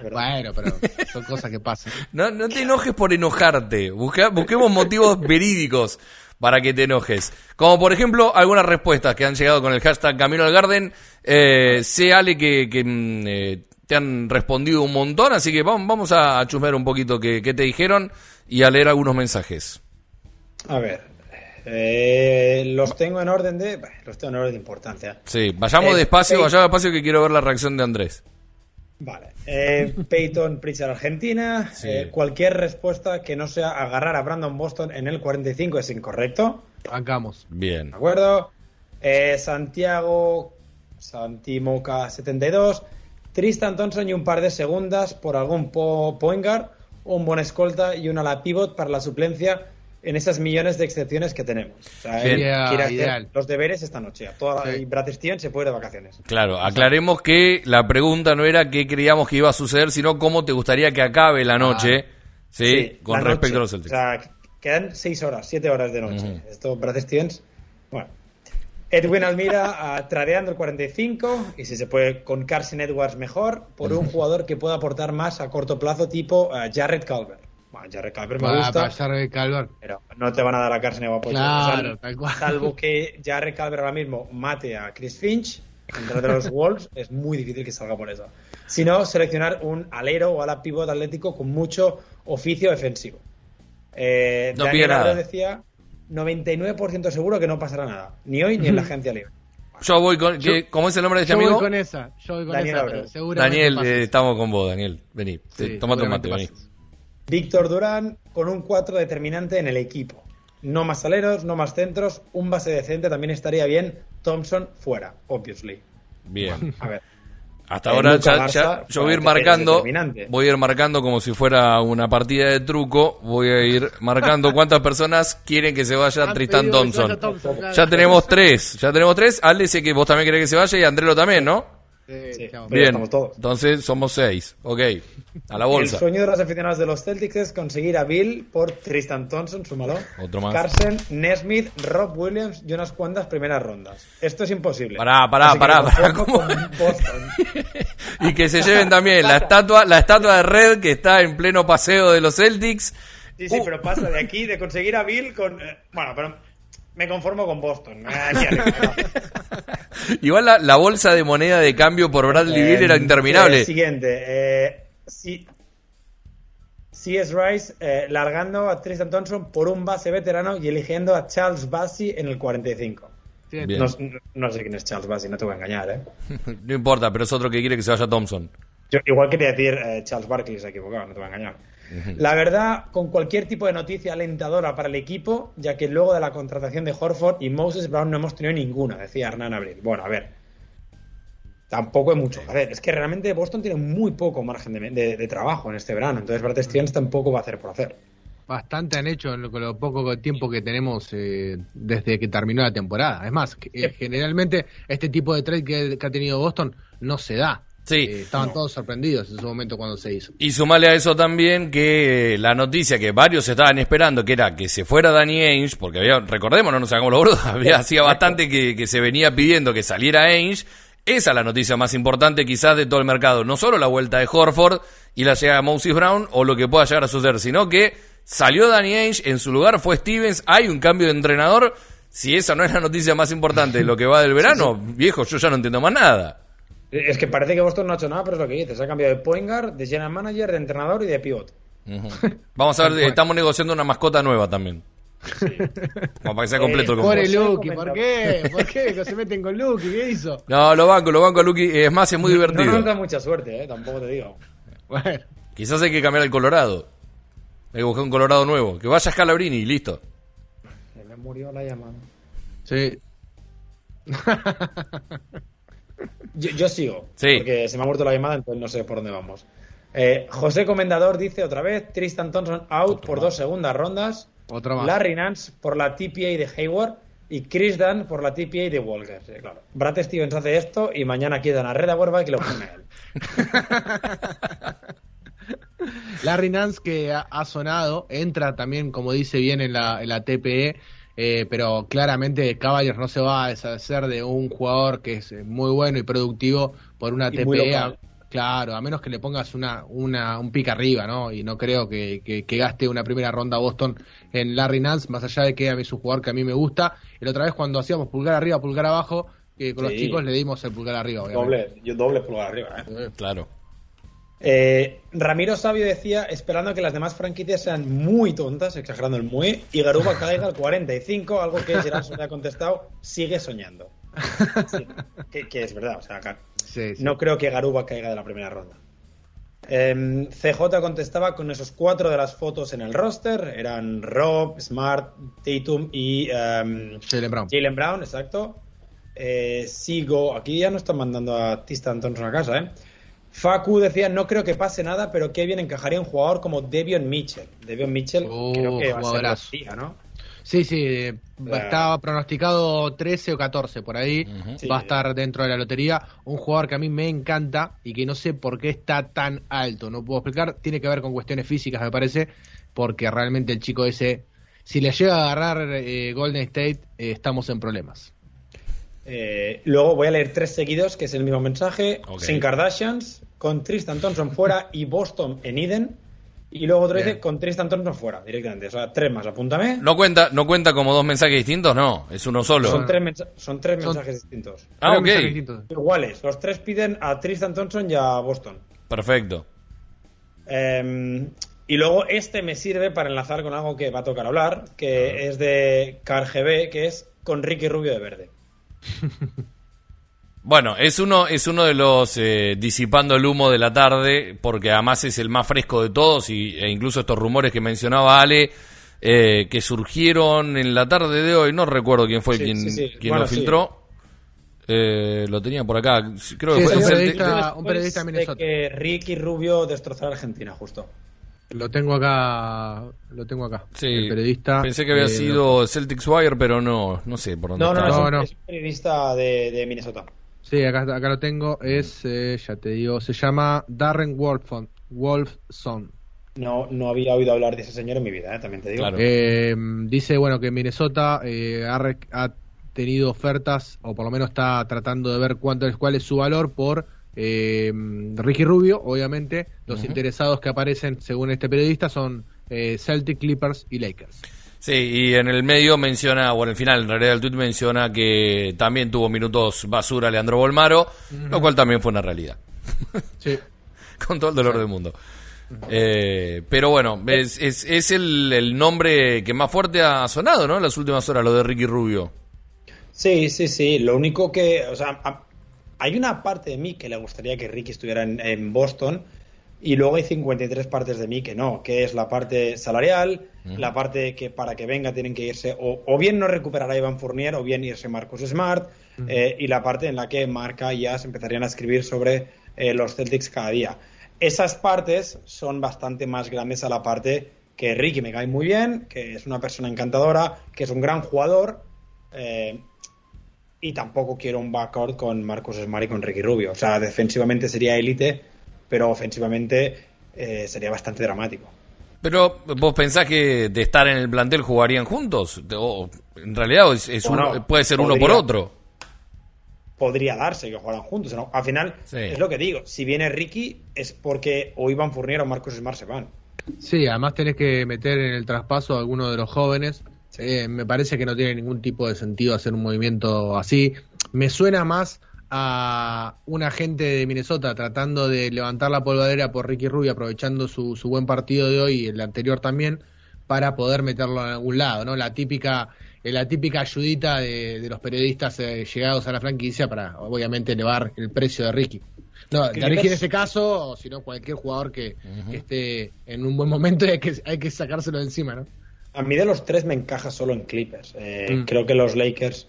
¿Verdad? Bueno, pero son cosas que pasan. *laughs* No, no te enojes por enojarte. Busca- busquemos motivos *laughs* verídicos para que te enojes. Como por ejemplo, algunas respuestas que han llegado con el hashtag Camino al Garden. Eh, sé, Ale, que, que, mm, eh, te han respondido un montón, así que vamos, vamos a, chusmear un poquito qué, qué te dijeron y a leer algunos mensajes. A ver. eh, los tengo en orden de. Los tengo en orden de importancia. Sí, vayamos Eh, despacio, Pey- vayamos despacio que quiero ver la reacción de Andrés. Vale. Eh, Peyton Pritchard, Argentina. Sí. Eh, cualquier respuesta que no sea agarrar a Brandon Boston en el 45 es incorrecto. Bancamos. Bien. ¿De acuerdo? Eh, Santiago, Santimoca 72, Tristan Thompson y un par de segundas por algún po point guard, un buen escolta y una la pivot para la suplencia en esas millones de excepciones que tenemos. O sea, Bien. él Sería quiere hacer ideal. los deberes esta noche. A toda Sí. y Brad Stevens se puede de vacaciones. Claro, aclaremos que la pregunta no era qué creíamos que iba a suceder, sino cómo te gustaría que acabe la noche, ¿sí? Sí, con la respecto noche. a los Celtics. O sea, quedan seis horas, siete horas de noche. Esto, Brad Stevens, bueno. Edwin Almira ah, tradeando el 45 y si se puede con Carson Edwards mejor por *laughs* un jugador que pueda aportar más a corto plazo tipo ah, Jared Calvert. Bueno, Jared Calvert me Va gusta, para Jarrett Calvar. pero no te van a dar a Carson Edwards. por Claro, salvo-. Salvo que Jared Calvert ahora mismo mate a Chris Finch contra de los *laughs* Wolves, es muy difícil que salga por eso. sino seleccionar un alero o ala pivot atlético con mucho oficio defensivo. Eh, No Daniel pide nada. Decía 99% seguro que no pasará nada, ni hoy ni en la agencia libre. Yo voy con. ¿qué- ¿Cómo es el nombre de este Yo voy amigo? con esa, yo voy con Daniel esa, Daniel, eh, estamos con vos, Daniel. Vení, Sí, te- tomate vení. Víctor Durán con un 4 determinante en el equipo. No más aleros, no más centros, un base decente también estaría bien. Thompson fuera, obviously. Bien. A ver, Hasta Eh, ahora ya, Garza, ya- yo voy a ir marcando, voy a ir marcando como si fuera una partida de truco, voy a ir marcando *laughs* cuántas personas quieren que se vaya Tristan Thompson. vaya Thompson, claro. Ya tenemos tres, ya tenemos tres. Ale sé que vos también querés que se vaya y Andrelo también, ¿no? Sí, chao. Bien, estamos todos. entonces somos seis, ok, a la el bolsa. sueño de los aficionados de los Celtics es conseguir a Bill por Tristan Thompson, súmalo. Otro más. Carson, Nesmith, Rob Williams y unas cuantas primeras rondas. Esto es imposible. Pará, pará, Así pará, ¿cómo? *laughs* Y que se lleven también la estatua, la estatua de Red que está en pleno paseo de los Celtics. Sí, sí, Uh. pero pasa de aquí, de conseguir a Bill con... eh, bueno, pero me conformo con Boston. *laughs* Igual la, la bolsa de moneda de cambio por Bradley Eh, Beal era interminable. eh, siguiente. Eh, si, C.S. Rice eh, largando a Tristan Thompson por un base veterano y eligiendo a Charles Bassey en el 45. Sí, Bien. No, no sé quién es Charles Bassey, no te voy a engañar, ¿eh? *laughs* No importa, pero es otro que quiere que se vaya Thompson. Yo igual quería decir eh, Charles Barkley, se ha equivocado, no te voy a engañar. La verdad, con cualquier tipo de noticia alentadora para el equipo, ya que luego de la contratación de Horford y Moses Brown no hemos tenido ninguna, decía Hernán Abril. Bueno, a ver. Tampoco hay mucho. A ver, es que realmente Boston tiene muy poco margen de, de- de trabajo en este verano, entonces Brad Stevens tampoco va a hacer por hacer. Bastante han hecho en lo, con lo poco tiempo que tenemos eh, desde que terminó la temporada. Es más, que, eh, generalmente este tipo de trade que, que ha tenido Boston no se da. Sí. Eh, estaban todos sorprendidos en su momento cuando se hizo. Y sumale a eso también que la noticia que varios estaban esperando, que era que se fuera Danny Ainge, porque había, recordemos, no nos hagamos los gordos, *laughs* había hacía bastante que, que se venía pidiendo que saliera Ainge. Esa es la noticia más importante quizás de todo el mercado. No solo la vuelta de Horford y la llegada de Moses Brown o lo que pueda llegar a suceder, sino que salió Danny Ainge, en su lugar fue Stevens, hay un cambio de entrenador. Si esa no es la noticia más importante de lo que va del verano, viejo, yo ya no entiendo más nada. Es que parece que Boston no ha hecho nada, pero es lo que dices. Ha cambiado de point guard, de general manager, de entrenador y de pivot. Vamos a ver, *laughs* estamos negociando una mascota nueva también. Como para que sea completo el Eh, combo. Pobre Lucky, ¿por qué? ¿Por qué que se meten con Lucky? ¿Qué hizo? No, lo banco, lo banco a Lucky. Es más, es muy No divertido. nos da mucha suerte, ¿eh? tampoco te digo. Bueno, Quizás hay que cambiar el Colorado. Hay que buscar un Colorado nuevo. Que vaya Scalabrini y listo. Se me murió la llamada. sí. *laughs* Yo, yo sigo, Sí. porque se me ha muerto la llamada, entonces no sé por dónde vamos. Eh, José Comendador dice otra vez, Tristan Thompson out por dos segundas rondas, Otro más. Larry Nance por la TPA de Hayward y Chris Dunn por la TPA de Walker. Sí, claro. Brad Stevens hace esto y mañana quitan a Reda Huerva y que lo pone a él. *laughs* Larry Nance que ha, ha sonado, entra también, como dice bien, en la, en la TPE, eh, pero claramente Cavaliers no se va a deshacer de un jugador que es eh, muy bueno y productivo por una TPE. claro, a menos que le pongas una, una, un pick arriba, ¿no? Y no creo que, que- que gaste una primera ronda Boston en Larry Nance, más allá de que a mí es un jugador que a mí me gusta. Y la otra vez cuando hacíamos pulgar arriba, pulgar abajo, que con los chicos le dimos el pulgar arriba, obviamente. Doble, yo doble pulgar arriba. ¿eh? Eh, Claro. Eh, Ramiro Sabio decía, esperando que las demás franquicias sean muy tontas, exagerando el muy, y Garuba caiga al 45, algo que Gerard me ha contestado, sigue soñando. Sí, que, que es verdad, o sea, acá- sí, sí. no creo que Garuba caiga de la primera ronda. Em, CJ contestaba con esos cuatro de las fotos en el roster, eran Rob, Smart, Tatum y em, Jalen Brown. Jalen Brown, exacto. Eh, sigo, aquí ya no están mandando a Tristan Thompson a casa, ¿eh? Facu decía, no creo que pase nada, pero qué bien encajaría un jugador como Devion Mitchell. Devion Mitchell Oh, creo que va a ser jugadorazo. la tía, ¿no? Sí, sí, estaba pronosticado 13 o 14 por ahí. Va a estar dentro de la lotería. Un jugador que a mí me encanta y que no sé por qué está tan alto. No puedo explicar. Tiene que ver con cuestiones físicas, me parece. Porque realmente el chico ese, si le llega a agarrar eh, Golden State, eh, estamos en problemas. Eh, luego voy a leer tres seguidos, que es el mismo mensaje. Sin Kardashians, con Tristan Thompson fuera *laughs* y Boston en Eden. Y luego otro Bien. dice con Tristan Thompson fuera, directamente. O sea, tres más, apúntame. No cuenta, no cuenta como dos mensajes distintos, no, es uno solo. Son tres, mensa- son tres Son- mensajes distintos. Ah, ok. distintos. Iguales. Los tres piden a Tristan Thompson y a Boston. Perfecto. Eh, y luego este me sirve para enlazar con algo que va a tocar hablar, que es de CarGB, que es con Ricky Rubio de verde. *laughs* Bueno, es uno, es uno de los eh, disipando el humo de la tarde, porque además es el más fresco de todos, y, e incluso estos rumores que mencionaba Ale, eh, que surgieron en la tarde de hoy, no recuerdo quién fue Sí, quien, sí, sí. quien Bueno, lo sí. filtró. Eh, lo tenía por acá, creo que fue el- periodista- un periodista de Minnesota. que Ricky Rubio destrozara a Argentina, justo. Lo tengo acá. Lo tengo acá. Sí, El periodista. Pensé que había eh, sido Celtics Wire, pero no, no sé por dónde No, no, estaba. no, es, No, un, no. es un periodista de, de Minnesota. Sí, acá, acá lo tengo. Es, eh, ya te digo, se llama Darren Wolfson. Wolfson. No, no había oído hablar de ese señor en mi vida, ¿eh? también te digo. Claro. Eh, dice, bueno, que Minnesota eh, ha, ha tenido ofertas, o por lo menos está tratando de ver cuánto es, cuál es su valor por eh, Ricky Rubio, obviamente. Los interesados que aparecen, según este periodista, son eh, Celtic, Clippers y Lakers. Sí, y en el medio menciona, o en el final, en realidad el tweet menciona que también tuvo minutos basura Leandro Bolmaro, lo cual también fue una realidad, Sí. *laughs* con todo el dolor del mundo. Eh, pero bueno, es, es, es el, el nombre que más fuerte ha sonado, ¿no? En las últimas horas, lo de Ricky Rubio. Sí, sí, sí. Lo único que, o sea, a- hay una parte de mí que le gustaría que Ricky estuviera en, en Boston y luego hay 53 partes de mí que no, que es la parte salarial, la parte que para que venga tienen que irse o, o bien no recuperar a Ivan Fournier o bien irse Marcus Smart eh, y la parte en la que Marca y Jazz empezarían a escribir sobre eh, los Celtics cada día. Esas partes son bastante más grandes a la parte que Ricky me cae muy bien, que es una persona encantadora, que es un gran jugador. eh, y tampoco quiero un backcourt con Marcus Smart y con Ricky Rubio. O sea, defensivamente sería élite, pero ofensivamente eh, sería bastante dramático. Pero vos pensás que de estar en el plantel jugarían juntos? O, en realidad es, es Bueno, uno- puede ser uno por otro. Podría darse que jugaran juntos. ¿no? Al final, Sí. es lo que digo. Si viene Ricky, es porque o Ivan Fournier o Marcus Smart se van. Sí, además tenés que meter en el traspaso a alguno de los jóvenes. Eh, me parece que no tiene ningún tipo de sentido hacer un movimiento así. Me suena más a un agente de Minnesota tratando de levantar la polvadera por Ricky Rubio, aprovechando su, su buen partido de hoy y el anterior también, para poder meterlo en algún lado, ¿no? La típica, la típica ayudita de, de los periodistas eh, llegados a la franquicia para, obviamente, elevar el precio de Ricky. No, de Ricky en ese caso, o si no cualquier jugador que, que esté en un buen momento y hay que, hay que sacárselo de encima, ¿no? A mí de los tres me encaja solo en Clippers. Eh, Mm. Creo que los Lakers.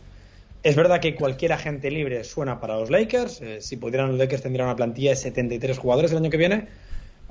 Es verdad que cualquier agente libre suena para los Lakers. eh, si pudieran los Lakers tendrían una plantilla de 73 jugadores el año que viene.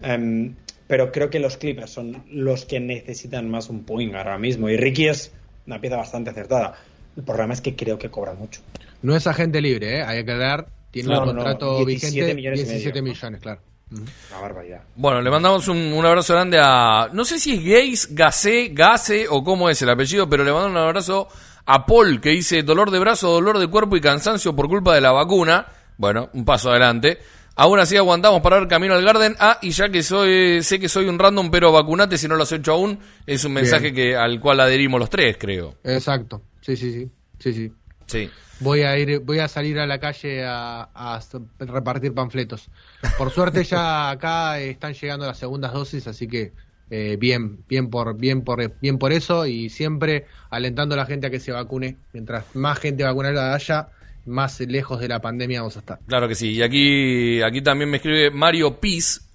Em, pero creo que los Clippers son los que necesitan más un point ahora mismo. Y Ricky es una pieza bastante acertada. El problema es que creo que cobra mucho. No es agente libre, ¿eh? hay que aclarar. Tiene No, un no, contrato 17 vigente, millones y 17 medio. millones, claro. Una barbaridad. Bueno, le mandamos un, un abrazo grande a. No sé si es Gaze, Gase, Gase o cómo es el apellido, pero le mandamos un abrazo a Paul que dice dolor de brazo, dolor de cuerpo y cansancio por culpa de la vacuna. Bueno, un paso adelante. Aún así aguantamos para ver camino al Garden. Ah, y ya que soy, sé que soy un random, pero vacunate si no lo has hecho aún. Es un mensaje que al cual adherimos los tres, creo. Exacto, sí, sí, sí, sí, sí. Sí. Voy a ir, voy a salir a la calle a, repartir panfletos. Por suerte ya *laughs* acá están llegando las segundas dosis, así que eh, bien, bien por, bien por, bien por eso y siempre alentando a la gente a que se vacune. Mientras más gente vacunada haya, más lejos de la pandemia vamos a estar. Claro que sí. Y aquí, aquí también me escribe Mario Piz,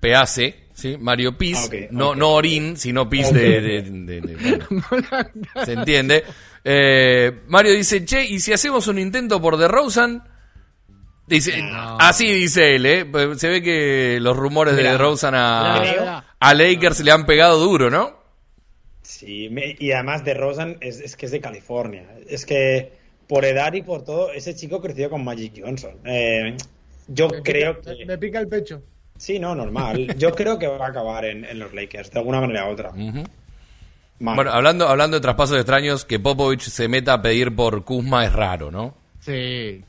PAC, ¿sí? Mario Piz, Ah, no, no Orin, sino Piz de, de- de- de- *laughs* bueno, se entiende. Eh, Mario dice, che, ¿y si hacemos un intento por The Rosen? Dice, así dice él, ¿eh? Pues Se ve que los rumores de Rosen a, a Lakers le han pegado duro, ¿no? Sí, me- y además de Rosen es, es que es de California. Es que por edad y por todo, ese chico creció con Magic Johnson. Eh, yo creo que... me pica el pecho. Sí, no, normal. Yo creo que va a acabar en, en los Lakers, de alguna manera u otra. Mal. Bueno, hablando, hablando de traspasos extraños, que Popovich se meta a pedir por Kuzma es raro, ¿no? Sí.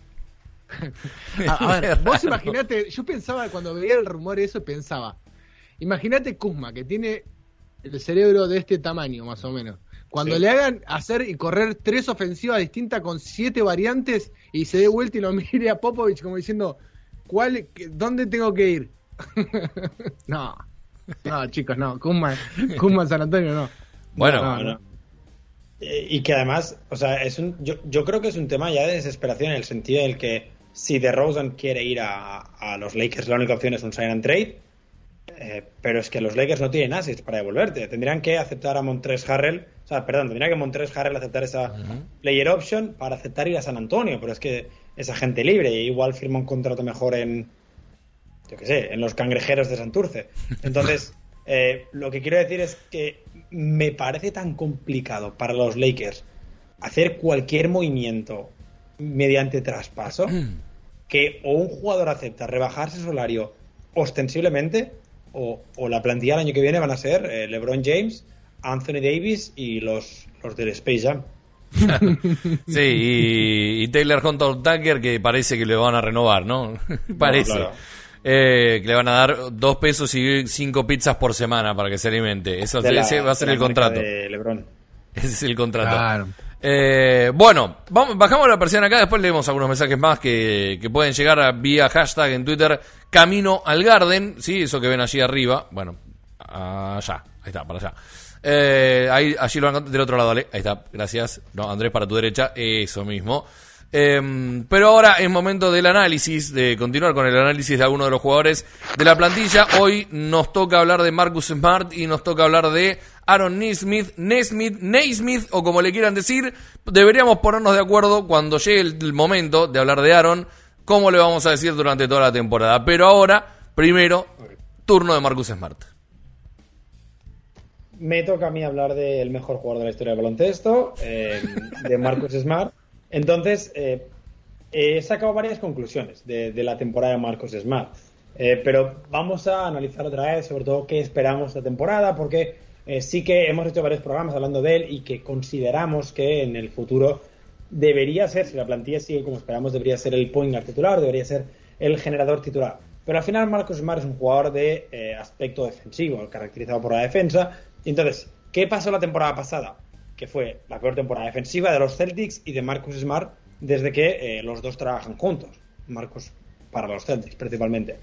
*laughs* A, a ver, vos imaginate, yo pensaba, cuando veía el rumor eso, pensaba, Imagínate Kuzma, que tiene el cerebro de este tamaño, más o menos. Cuando le hagan hacer y correr tres ofensivas distintas con siete variantes y se dé vuelta y lo *laughs* mire a Popovich como diciendo, ¿cuál, ¿dónde tengo que ir? *laughs* no, no, chicos, no. Kuzma, Kuzma San Antonio, no. Bueno, eh, y que además, o sea, es un, yo, yo creo que es un tema ya de desesperación en el sentido del que si DeRozan quiere ir a, a los Lakers, la única opción es un sign and trade. Eh, pero es que los Lakers no tienen ases para devolverte. Tendrían que aceptar a Montres Harrell, o sea, perdón, tendría que Montres Harrell aceptar esa player option para aceptar ir a San Antonio, pero es que es agente libre y igual firma un contrato mejor en, yo qué sé, en los cangrejeros de Santurce. Entonces, *laughs* eh, lo que quiero decir es que me parece tan complicado para los Lakers hacer cualquier movimiento mediante traspaso *clears throat* que o un jugador acepta rebajarse su salario ostensiblemente o, la plantilla el año que viene van a ser eh, LeBron James, Anthony Davis y los, los del Space Jam. *laughs* sí, y, Taylor Hunter Tucker que parece que le van a renovar, ¿no? *laughs* parece. Eh, que le van a dar dos pesos y cinco pizzas por semana para que se alimente. Eso ese va a ser el contrato. *laughs* Ese es el contrato. Eh, bueno, vamos, bajamos la persiana acá, después leemos algunos mensajes más que, que pueden llegar vía hashtag en Twitter, Camino al Garden, ¿sí? Eso que ven allí arriba, bueno, allá, ahí está, para allá. Eh, ahí, allí lo van del otro lado, Ahí está, gracias. No, Andrés, para tu derecha, eso mismo. Em, pero ahora es momento del análisis, de continuar con el análisis de algunos de los jugadores de la plantilla. Hoy nos toca hablar de Marcus Smart y nos toca hablar de Aaron Nesmith, Nesmith, Naismith o como le quieran decir. Deberíamos ponernos de acuerdo cuando llegue el, momento de hablar de Aaron, cómo le vamos a decir durante toda la temporada. Pero ahora, primero, turno de Marcus Smart. Me toca a mí hablar del mejor jugador de la historia del baloncesto, eh, de Marcus Smart. Entonces, eh, he sacado varias conclusiones de, la temporada de Marcos Smart. Eh, pero vamos a analizar otra vez, sobre todo, qué esperamos de temporada, porque eh, sí que hemos hecho varios programas hablando de él y que consideramos que en el futuro debería ser, si la plantilla sigue como esperamos, debería ser el point titular, debería ser el generador titular. Pero al final Marcos Smart es un jugador de aspecto defensivo, caracterizado por la defensa. entonces, ¿qué pasó la temporada pasada? Que fue la peor temporada defensiva de los Celtics y de Marcus Smart desde que eh, los dos trabajan juntos. Marcus para los Celtics principalmente.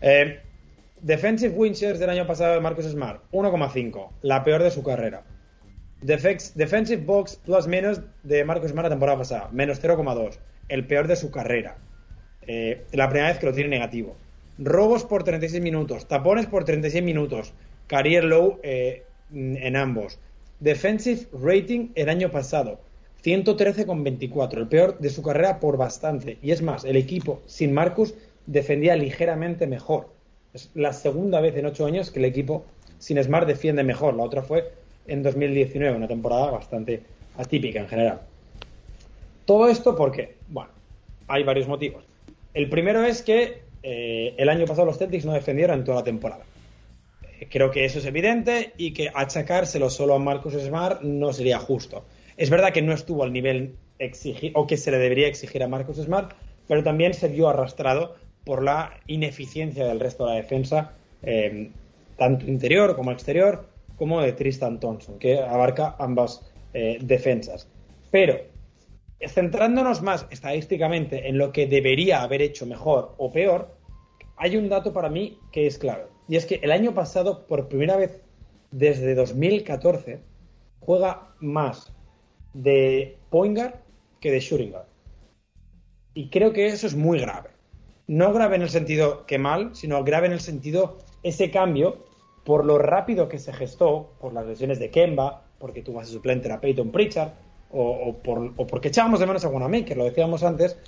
Eh, defensive win del año pasado de Marcus Smart, 1,5, la peor de su carrera. defensive box plus menos de Marcus Smart la temporada pasada, menos 0,2, el peor de su carrera. Eh, la primera vez que lo tiene negativo. Robos por 36 minutos, tapones por 36 minutos, career low en ambos. Defensive rating el año pasado, 113,24, el peor de su carrera por bastante. Y es más, el equipo sin Marcus defendía ligeramente mejor. Es la segunda vez en ocho años que el equipo sin Smart defiende mejor. La otra fue en 2019, una temporada bastante atípica en general. Todo esto porque, bueno, hay varios motivos. El primero es que eh, el año pasado los Celtics no defendieron en toda la temporada. Creo que eso es evidente y que achacárselo solo a Marcus Smart no sería justo. Es verdad que no estuvo al nivel exigir, o que se le debería exigir a Marcus Smart, pero también se vio arrastrado por la ineficiencia del resto de la defensa, eh, tanto interior como exterior, como de Tristan Thompson, que abarca ambas eh, defensas. Pero, centrándonos más estadísticamente en lo que debería haber hecho mejor o peor, hay un dato para mí que es clave. Y es que el año pasado, por primera vez desde 2014, juega más de point guard que de shooting. Y creo que eso es muy grave. No grave en el sentido que mal, sino grave en el sentido ese cambio por lo rápido que se gestó, por las lesiones de Kemba, porque tuvo a suplente a Peyton Pritchard, o, por, porque echábamos de menos a que lo decíamos antes,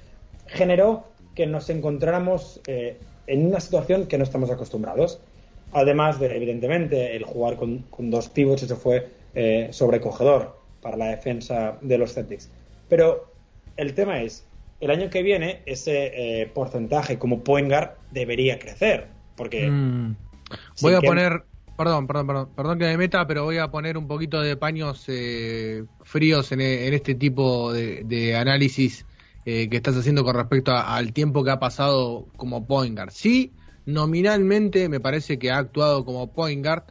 generó que nos encontráramos eh, en una situación que no estamos acostumbrados. Además de, evidentemente, el jugar con, dos pivots, eso fue eh, sobrecogedor para la defensa de los Celtics. Pero el tema es, el año que viene ese eh, porcentaje como point guard debería crecer. Porque... Mm. Voy a poner... Perdón, perdón, perdón, perdón que me meta, pero voy a poner un poquito de paños eh, fríos en, este tipo de, análisis que estás haciendo con respecto al tiempo que ha pasado como point guard. Sí, nominalmente me parece que ha actuado como point guard,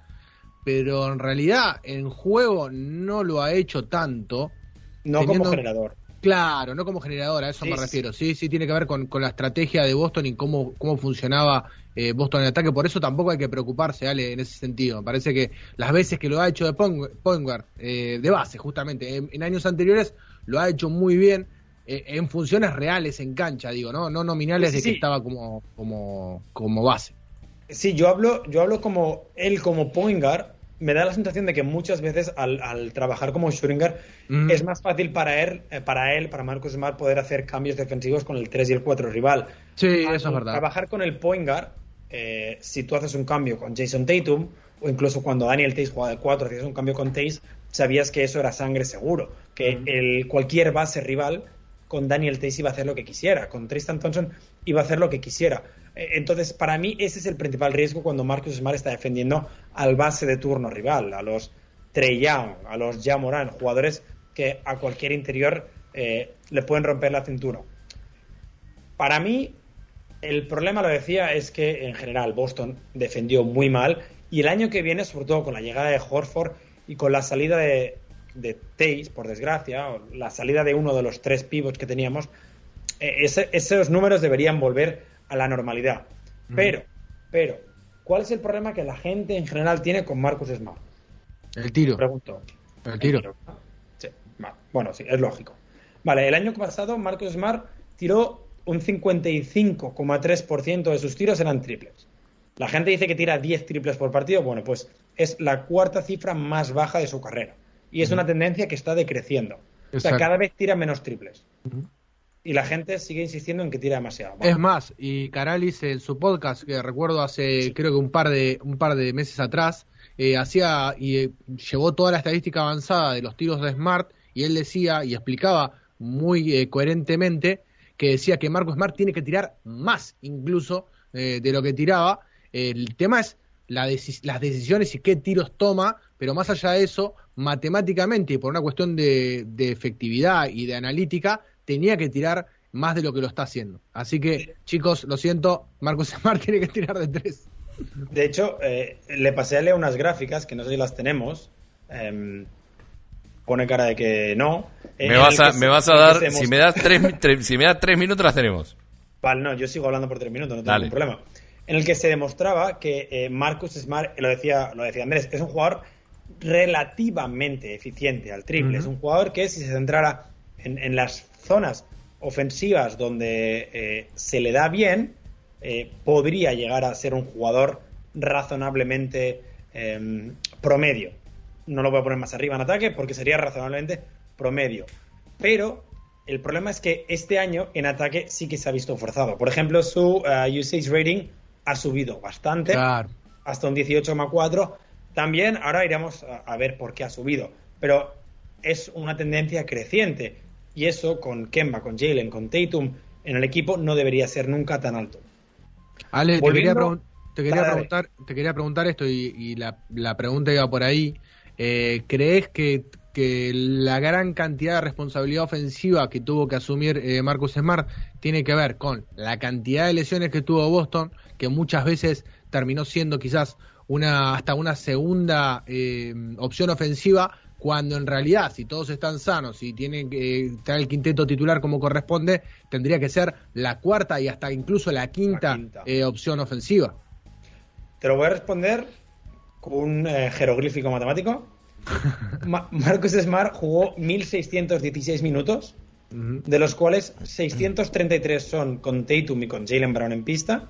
pero en realidad en juego no lo ha hecho tanto. No como generador. Claro, no como generador, a eso me refiero. Sí, sí, tiene que ver con, la estrategia de Boston y cómo, cómo funcionaba eh, Boston en ataque. Por eso tampoco hay que preocuparse, Ale, en ese sentido. Me parece que las veces que lo ha hecho de point guard, eh, de base, justamente, en, años anteriores lo ha hecho muy bien. Eh, en funciones reales en cancha, digo, ¿no? No nominales de que estaba como, como, como base. Sí, yo hablo, yo hablo como él como point guard, me da la sensación de que muchas veces al, trabajar como Schrödinger es más fácil para él, eh, para él, para Marcus Smart, poder hacer cambios defensivos con el 3 y el 4 rival. Sí, eso es verdad. Trabajar con el point guard, eh, si tú haces un cambio con Jason Tatum, o incluso cuando Daniel Tays jugaba de 4, hacías un cambio con Tays, sabías que eso era sangre seguro, que el, cualquier base rival con Daniel Tays iba a hacer lo que quisiera, con Tristan Thompson iba a hacer lo que quisiera. Eh, entonces, para mí, ese es el principal riesgo cuando Marcus Smart está defendiendo al base de turno rival, a los Trey Young, a los Jamoran, jugadores que a cualquier interior eh, le pueden romper la cintura. Para mí, el problema, lo decía, es que en general Boston defendió muy mal y el año que viene, sobre todo con la llegada de Horford y con la salida de, de Tays, por desgracia, o la salida de uno de los tres pivots que teníamos, eh, esos números deberían volver a la normalidad. Pero, pero, ¿cuál es el problema que la gente en general tiene con Marcus Smart? El tiro. pregunto. El tiro. Sí, bueno, sí, es lógico. Vale, el año pasado Marcus Smart tiró un 55,3% de sus tiros eran triples. La gente dice que tira 10 triples por partido. Bueno, pues es la cuarta cifra más baja de su carrera. Y es una tendencia que está decreciendo. O sea, cada vez tira menos triples y la gente sigue insistiendo en que tira demasiado. Es más, y Caralis en su podcast, que recuerdo hace creo que un par de, un par de meses atrás, eh, hacía y eh, llevó toda la estadística avanzada de los tiros de Smart y él decía y explicaba muy eh, coherentemente que decía que Marco Smart tiene que tirar más incluso de lo que tiraba. El tema es la las decisiones y qué tiros toma, pero más allá de eso, matemáticamente y por una cuestión de, de efectividad y de analítica, tenía que tirar más de lo que lo está haciendo. Así que, chicos, lo siento, Marcos *laughs* Smart tiene que tirar de tres. De hecho, eh, le pasé a leer unas gráficas que no sé si las tenemos. Em, pone cara de que no. Me vas, a, me vas a dar, si me das tres, si me das tres minutos las tenemos. Vale, no, yo sigo hablando por tres minutos, no tengo ningún problema. En el que se demostraba que eh, Marcus Smart, lo decía, lo decía Andrés, es un jugador relativamente eficiente al triple. Es un jugador que si se centrara en, en las zonas ofensivas donde eh, se le da bien, eh, podría llegar a ser un jugador razonablemente em, promedio. No lo voy a poner más arriba en ataque porque sería razonablemente promedio. Pero el problema es que este año en ataque sí que se ha visto forzado. Por ejemplo, su uh, usage rating ha subido bastante, hasta un 18,4. También ahora iremos a ver por qué ha subido. Pero es una tendencia creciente y eso con Kemba, con Jalen, con Tatum en el equipo no debería ser nunca tan alto. Ale, te quería, preguntar, te quería preguntar esto y, la, pregunta iba por ahí. Eh, ¿Crees que, la gran cantidad de responsabilidad ofensiva que tuvo que asumir eh, Marcus Smart tiene que ver con la cantidad de lesiones que tuvo Boston, que muchas veces terminó siendo quizás una hasta una segunda eh, opción ofensiva cuando en realidad, si todos están sanos y tienen que estar el quinteto titular como corresponde, tendría que ser la cuarta y hasta incluso la quinta, eh, opción ofensiva. Te lo voy a responder con un eh, jeroglífico matemático. *laughs* Marcus Smart jugó 1.616 minutos, de los cuales 633 son con Tatum y con Jalen Brown en pista,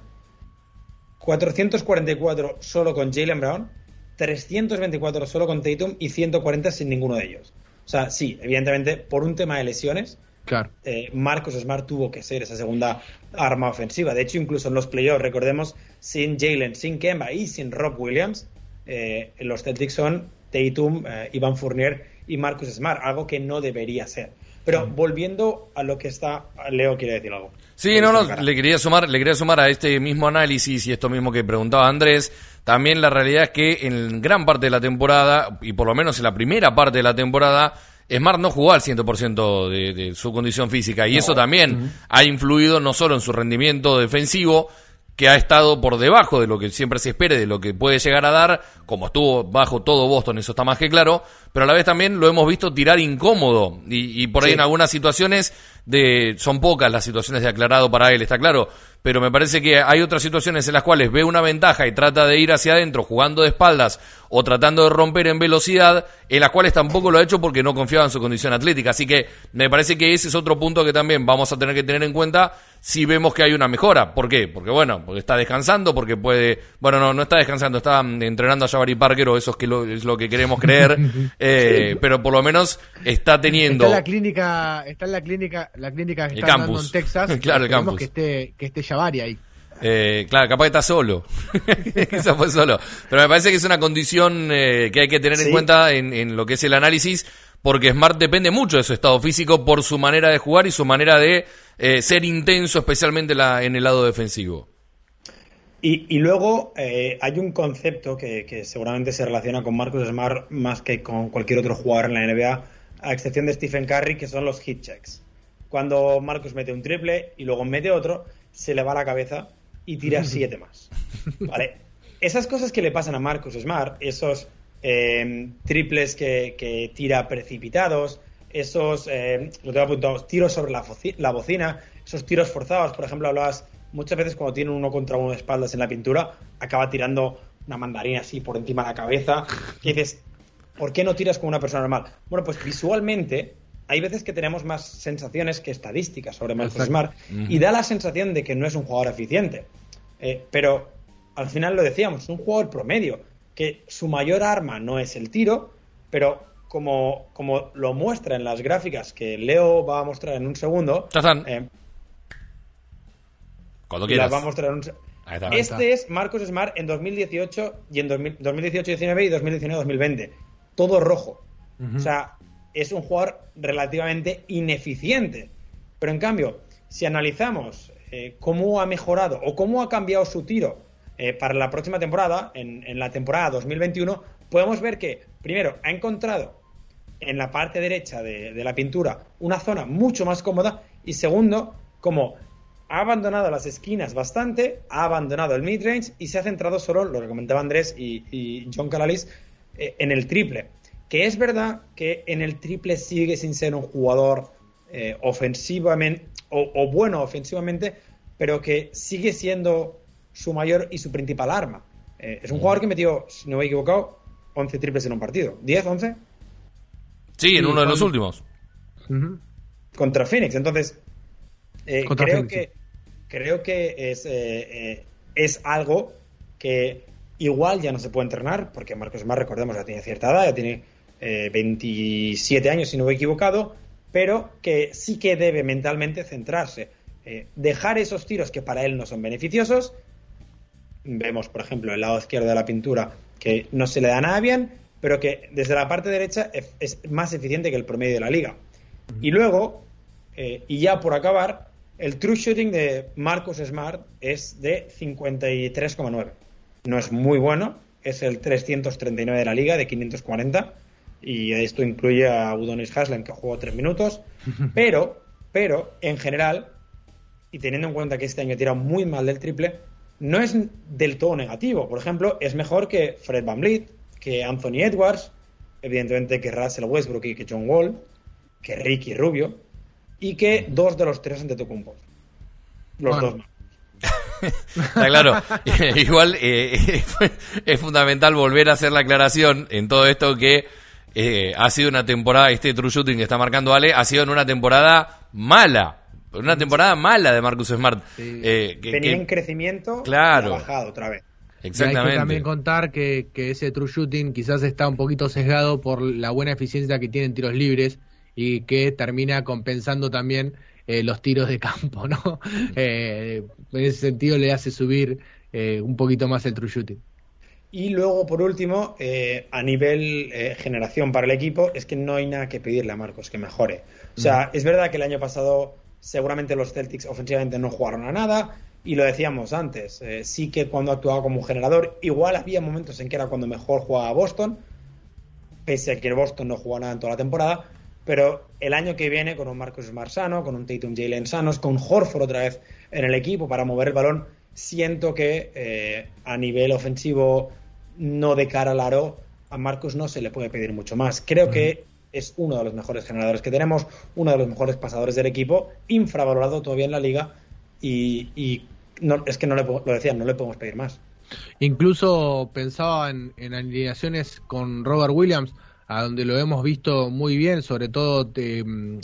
444 solo con Jalen Brown 324 solo con Tatum y 140 sin ninguno de ellos. O sea, sí, evidentemente, por un tema de lesiones, claro. Eh, Marcos Smart tuvo que ser esa segunda arma ofensiva. De hecho, incluso en los playoffs, recordemos, sin Jalen, sin Kemba y sin Rob Williams, eh, los Celtics son Tatum, eh, Ivan Fournier y Marcus Smart, algo que no debería ser. Pero volviendo a lo que está, Leo quiere decir algo. Sí, no, no, le quería sumar, le quería sumar a este mismo análisis y esto mismo que preguntaba Andrés. También la realidad es que en gran parte de la temporada, y por lo menos en la primera parte de la temporada, Smart no jugó al 100% de, de su condición física. Y eso también ha influido no solo en su rendimiento defensivo, que ha estado por debajo de lo que siempre se espere, de lo que puede llegar a dar, como estuvo bajo todo Boston, eso está más que claro, pero a la vez también lo hemos visto tirar incómodo y, por ahí en algunas situaciones de son pocas las situaciones de aclarado para él, está claro, pero me parece que hay otras situaciones en las cuales ve una ventaja y trata de ir hacia adentro jugando de espaldas o tratando de romper en velocidad, en las cuales tampoco lo ha hecho porque no confiaba en su condición atlética. Así que me parece que ese es otro punto que también vamos a tener que tener en cuenta si vemos que hay una mejora. ¿Por qué? Porque bueno, porque está descansando, porque puede, bueno, no, no está descansando, está entrenando a Jabari Parker o eso es, que lo, es lo que queremos creer, *laughs* eh, pero por lo menos está teniendo... Está en la clínica, está en la clínica, la clínica que El está campus. dando en Texas. *laughs* Claro, el campus. Que esté, que esté Jabari ahí. Eh, claro, capaz que está solo. *laughs* Quizás fue solo. Pero me parece que es una condición eh, que hay que tener en cuenta en, en lo que es el análisis, porque Smart depende mucho de su estado físico por su manera de jugar y su manera de eh, ser intenso, especialmente la, en el lado defensivo. Y, y luego eh, hay un concepto que, que seguramente se relaciona con Marcus Smart más que con cualquier otro jugador en la NBA, a excepción de Stephen Curry, que son los hit checks. Cuando Marcus mete un triple y luego mete otro, se le va la cabeza y tira *laughs* siete más. ¿Vale? Esas cosas que le pasan a Marcus Smart, esos eh, triples que, que tira precipitados, esos, eh, lo tengo apuntado, tiros sobre la, bocina, esos tiros forzados, por ejemplo, hablabas muchas veces cuando tiene uno contra uno de espaldas en la pintura, acaba tirando una mandarina así por encima de la cabeza, que dices, ¿por qué no tiras como una persona normal? Bueno, pues visualmente hay veces que tenemos más sensaciones que estadísticas sobre Marcus. Smart y da la sensación de que no es un jugador eficiente. Eh, pero al final lo decíamos, es un jugador promedio, que su mayor arma no es el tiro, pero como, como lo muestra en las gráficas que Leo va a mostrar en un segundo, están. eh, Cuando las quieras. va a mostrar en un se- Ahí está. Este es Marcus Smart en 2018 y en 2000 2018-19 y 2019-2020. Todo rojo. O sea, es un jugador relativamente ineficiente. Pero en cambio, si analizamos eh, cómo ha mejorado o cómo ha cambiado su tiro eh, para la próxima temporada, en, la temporada 2021, podemos ver que, primero, ha encontrado en la parte derecha de, la pintura una zona mucho más cómoda y segundo, como ha abandonado las esquinas bastante, ha abandonado el midrange y se ha centrado solo, lo que comentaba Andrés y, John Calalis, eh, en el triple. Que es verdad que en el triple sigue sin ser un jugador eh, ofensivamente o bueno ofensivamente, pero que sigue siendo su mayor y su principal arma. Eh, es un jugador que metió, si no me he equivocado, 11 triples en un partido. ¿10, 11? Sí, en uno de los últimos. Contra Phoenix. Entonces, eh, Contra creo, Phoenix, que, creo que es, eh, eh, es algo que igual ya no se puede entrenar, porque Marcos Smart, recordemos, ya tiene cierta edad, ya tiene eh, 27 años, si no me he equivocado, pero que sí que debe mentalmente centrarse. eh, dejar esos tiros que para él no son beneficiosos. Vemos, por ejemplo, el lado izquierdo de la pintura que no se le da nada bien, pero que desde la parte derecha es, más eficiente que el promedio de la liga. Y luego, eh, y ya por acabar, el true shooting de Marcus Smart es de 53,9. No es muy bueno, es el 339 de la liga, de 540. Y esto incluye a Udonis Haslem, que jugó 3 minutos. *laughs* Pero, pero, en general, y teniendo en cuenta que este año tira muy mal del triple, no es del todo negativo. Por ejemplo, es mejor que Fred Van Vliet, que Anthony Edwards, evidentemente que Russell Westbrook y que John Wall, que Ricky Rubio, y que dos de los tres Antetokounmpo. Los Bueno. dos más. *laughs* Está claro. *laughs* Igual eh, *laughs* es fundamental volver a hacer la aclaración en todo esto que eh, ha sido una temporada, este true shooting que está marcando Ale, ha sido en una temporada mala. Una temporada mala de Marcus Smart. Sí. Eh, que- Venía que- en crecimiento Claro. y ha bajado otra vez. Y hay exactamente. que también contar que, que ese true shooting quizás está un poquito sesgado por la buena eficiencia que tienen tiros libres y que termina compensando también eh, los tiros de campo, ¿no? *laughs* Eh, en ese sentido le hace subir eh, un poquito más el true shooting. Y luego, por último, eh, a nivel eh, generación para el equipo, es que no hay nada que pedirle a Marcos que mejore. O sea, es verdad que el año pasado seguramente los Celtics ofensivamente no jugaron a nada, y lo decíamos antes, eh, sí que cuando actuaba como generador, igual había momentos en que era cuando mejor jugaba Boston, pese a que Boston no jugó nada en toda la temporada, pero el año que viene, con un Marcus Smart sano, con un Tatum Jalen sanos, con Horford otra vez en el equipo para mover el balón, siento que eh, a nivel ofensivo, no de cara al aro, a Marcus no se le puede pedir mucho más. Creo que es uno de los mejores generadores que tenemos, uno de los mejores pasadores del equipo, infravalorado todavía en la liga y, no, es que no le, decía, no le podemos pedir más. Incluso pensaba en, en alineaciones con Robert Williams, a donde lo hemos visto muy bien, sobre todo de, mm,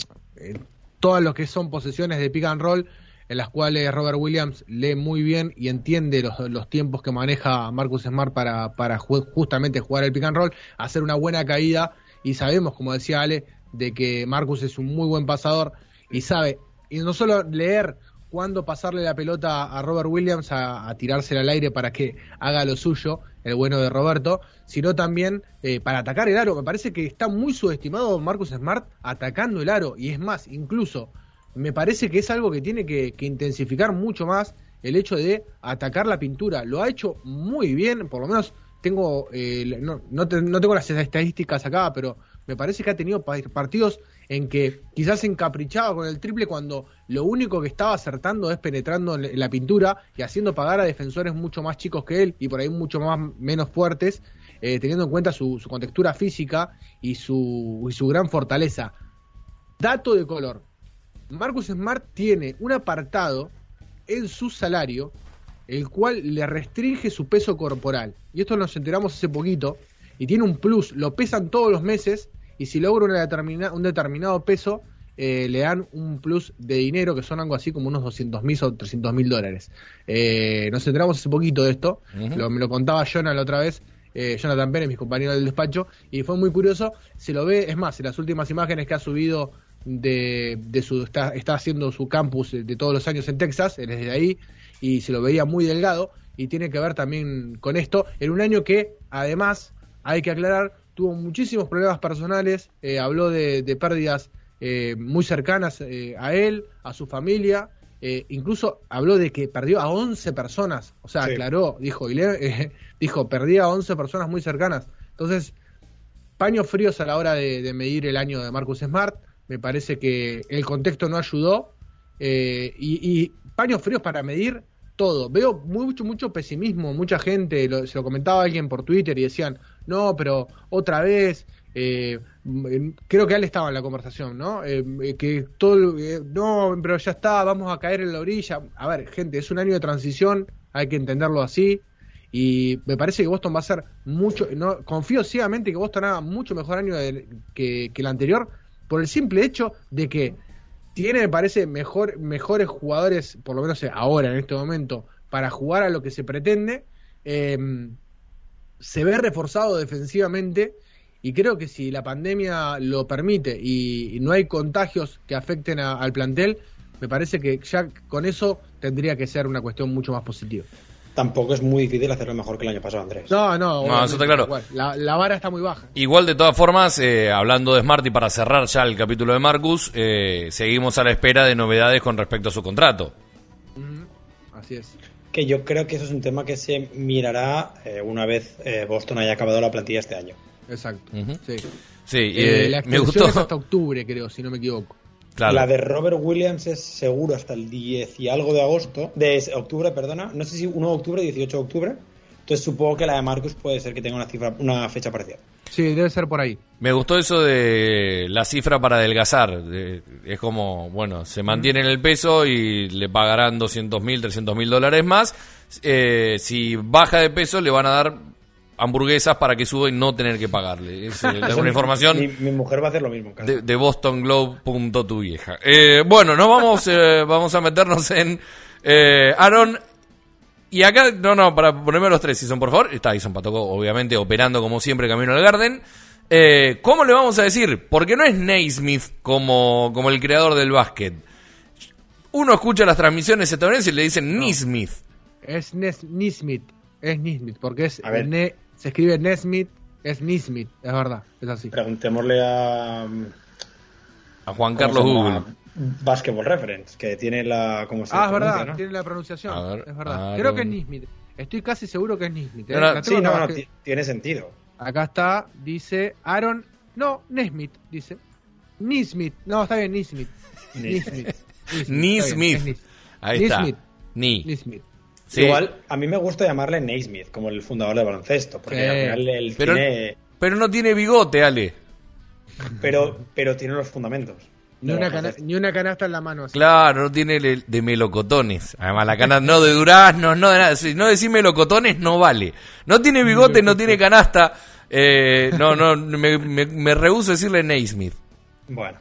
todas lo que son posesiones de pick and roll, en las cuales Robert Williams lee muy bien y entiende los, tiempos que maneja Marcus Smart para, para justamente jugar el pick and roll, hacer una buena caída y sabemos, como decía Ale, de que Marcus es un muy buen pasador y sabe, y no solo leer cuándo pasarle la pelota a Robert Williams a, tirársela al aire para que haga lo suyo, el bueno de Roberto, sino también eh, para atacar el aro. Me parece que está muy subestimado Marcus Smart atacando el aro y es más, incluso me parece que es algo que tiene que, intensificar mucho más el hecho de atacar la pintura. Lo ha hecho muy bien, por lo menos tengo, eh, no, no, tengo las estadísticas acá, pero me parece que ha tenido partidos en que quizás se encaprichaba con el triple cuando lo único que estaba acertando es penetrando en la pintura y haciendo pagar a defensores mucho más chicos que él y por ahí mucho más menos fuertes, eh, teniendo en cuenta su, su contextura física y su, y su gran fortaleza. Dato de color, Marcus Smart tiene un apartado en su salario el cual le restringe su peso corporal. Y esto nos enteramos hace poquito. Y tiene un plus, lo pesan todos los meses y si logra una un determinado peso, eh, le dan un plus de dinero que son algo así como unos 200 mil o 300 mil dólares. Eh, nos enteramos hace poquito de esto, lo, me lo contaba Jonah la otra vez, eh, Jonathan Pérez, mis compañeros del despacho, y fue muy curioso, se lo ve, es más, en las últimas imágenes que ha subido de, de su está, está, haciendo su campus de todos los años en Texas, él es de ahí y se lo veía muy delgado y tiene que ver también con esto en un año que además hay que aclarar tuvo muchísimos problemas personales, eh, habló de, pérdidas eh, muy cercanas eh, a él, a su familia, incluso habló de que perdió a 11 personas, o sea, aclaró, dijo, y *laughs* dijo, perdí a 11 personas muy cercanas. Entonces, paños fríos a la hora de medir el año de Marcus Smart, me parece que el contexto no ayudó eh, y, paños fríos para medir todo. Veo mucho, mucho pesimismo, mucha gente, se lo comentaba alguien por Twitter y decían, no, pero otra vez, eh, creo que él estaba en la conversación, ¿no? Eh, que todo, no, pero ya está, vamos a caer en la orilla. A ver, gente, es un año de transición, hay que entenderlo así. Y me parece que Boston va a ser mucho, no, confío ciegamente que Boston haga mucho mejor año que, que el anterior, por el simple hecho de que tiene, me parece, mejor, mejores jugadores, por lo menos ahora, en este momento, para jugar a lo que se pretende. Eh, se ve reforzado defensivamente y creo que si la pandemia lo permite y, no hay contagios que afecten al plantel, me parece que ya con eso tendría que ser una cuestión mucho más positiva tampoco es muy difícil hacerlo mejor que el año pasado, Andrés. No, no, no eso está claro. la, vara está muy baja. Igual, de todas formas, eh, hablando de Smart y para cerrar ya el capítulo de Marcus, eh, seguimos a la espera de novedades con respecto a su contrato. Así es. Que yo creo que eso es un tema que se mirará eh, una vez Boston haya acabado la plantilla este año. Exacto. Sí. Sí, la me gustó. Es hasta octubre, creo, si no me equivoco. La de Robert Williams es seguro hasta el 10 y algo de agosto, de octubre, perdona. No sé si 1 de octubre, 18 de octubre. Entonces supongo que la de Marcus puede ser que tenga una cifra, una fecha parecida. Sí, debe ser por ahí. Me gustó eso de la cifra para adelgazar. es como, bueno, se mantiene en el peso y le pagarán 200 mil, 300 mil dólares más. Eh, si baja de peso, le van a dar hamburguesas para que suba y no tener que pagarle. Es, eh, una *laughs* información. Mi, mujer va a hacer lo mismo. De, de bostonglobe.tu vieja. Eh, bueno, no vamos, eh, vamos a meternos en Aaron. Y acá, no, no, para ponerme los tres son por favor. Está Ison Patoco, obviamente, operando como siempre camino al Garden. ¿Cómo le vamos a decir? Porque no es Naismith como, como el creador del básquet. Uno escucha las transmisiones estadounidenses y le dicen Nismith. Es Nismith, es Nismith, porque es se escribe Nesmith, es Nismith, es verdad, es así. Preguntémosle a. A Juan Carlos Google. Basketball Reference, que tiene la. ¿cómo se ah, es verdad, tiene la pronunciación. es verdad. Creo que es Nismith. Estoy casi seguro que es Nismith. ¿eh? No, sí, no, no, tiene sentido. Acá está, dice Aaron. No, Nesmith, dice. Nismith. No, está bien, Nismith. Nismith. Nismith. Ahí está. Nismith. Nismith. Igual, a mí me gusta llamarle Naismith, como el fundador de baloncesto, porque al final él pero, tiene... Pero no tiene bigote, Ale. Pero, pero tiene los fundamentos. Ni una, ni una, canasta en la mano. Claro, no tiene de melocotones. Además, la canasta no de duraznos, no de nada. Si no decir melocotones, no vale. No tiene bigote, no tiene canasta. Eh, no, no, me, me, me rehuso a decirle Naismith. Bueno.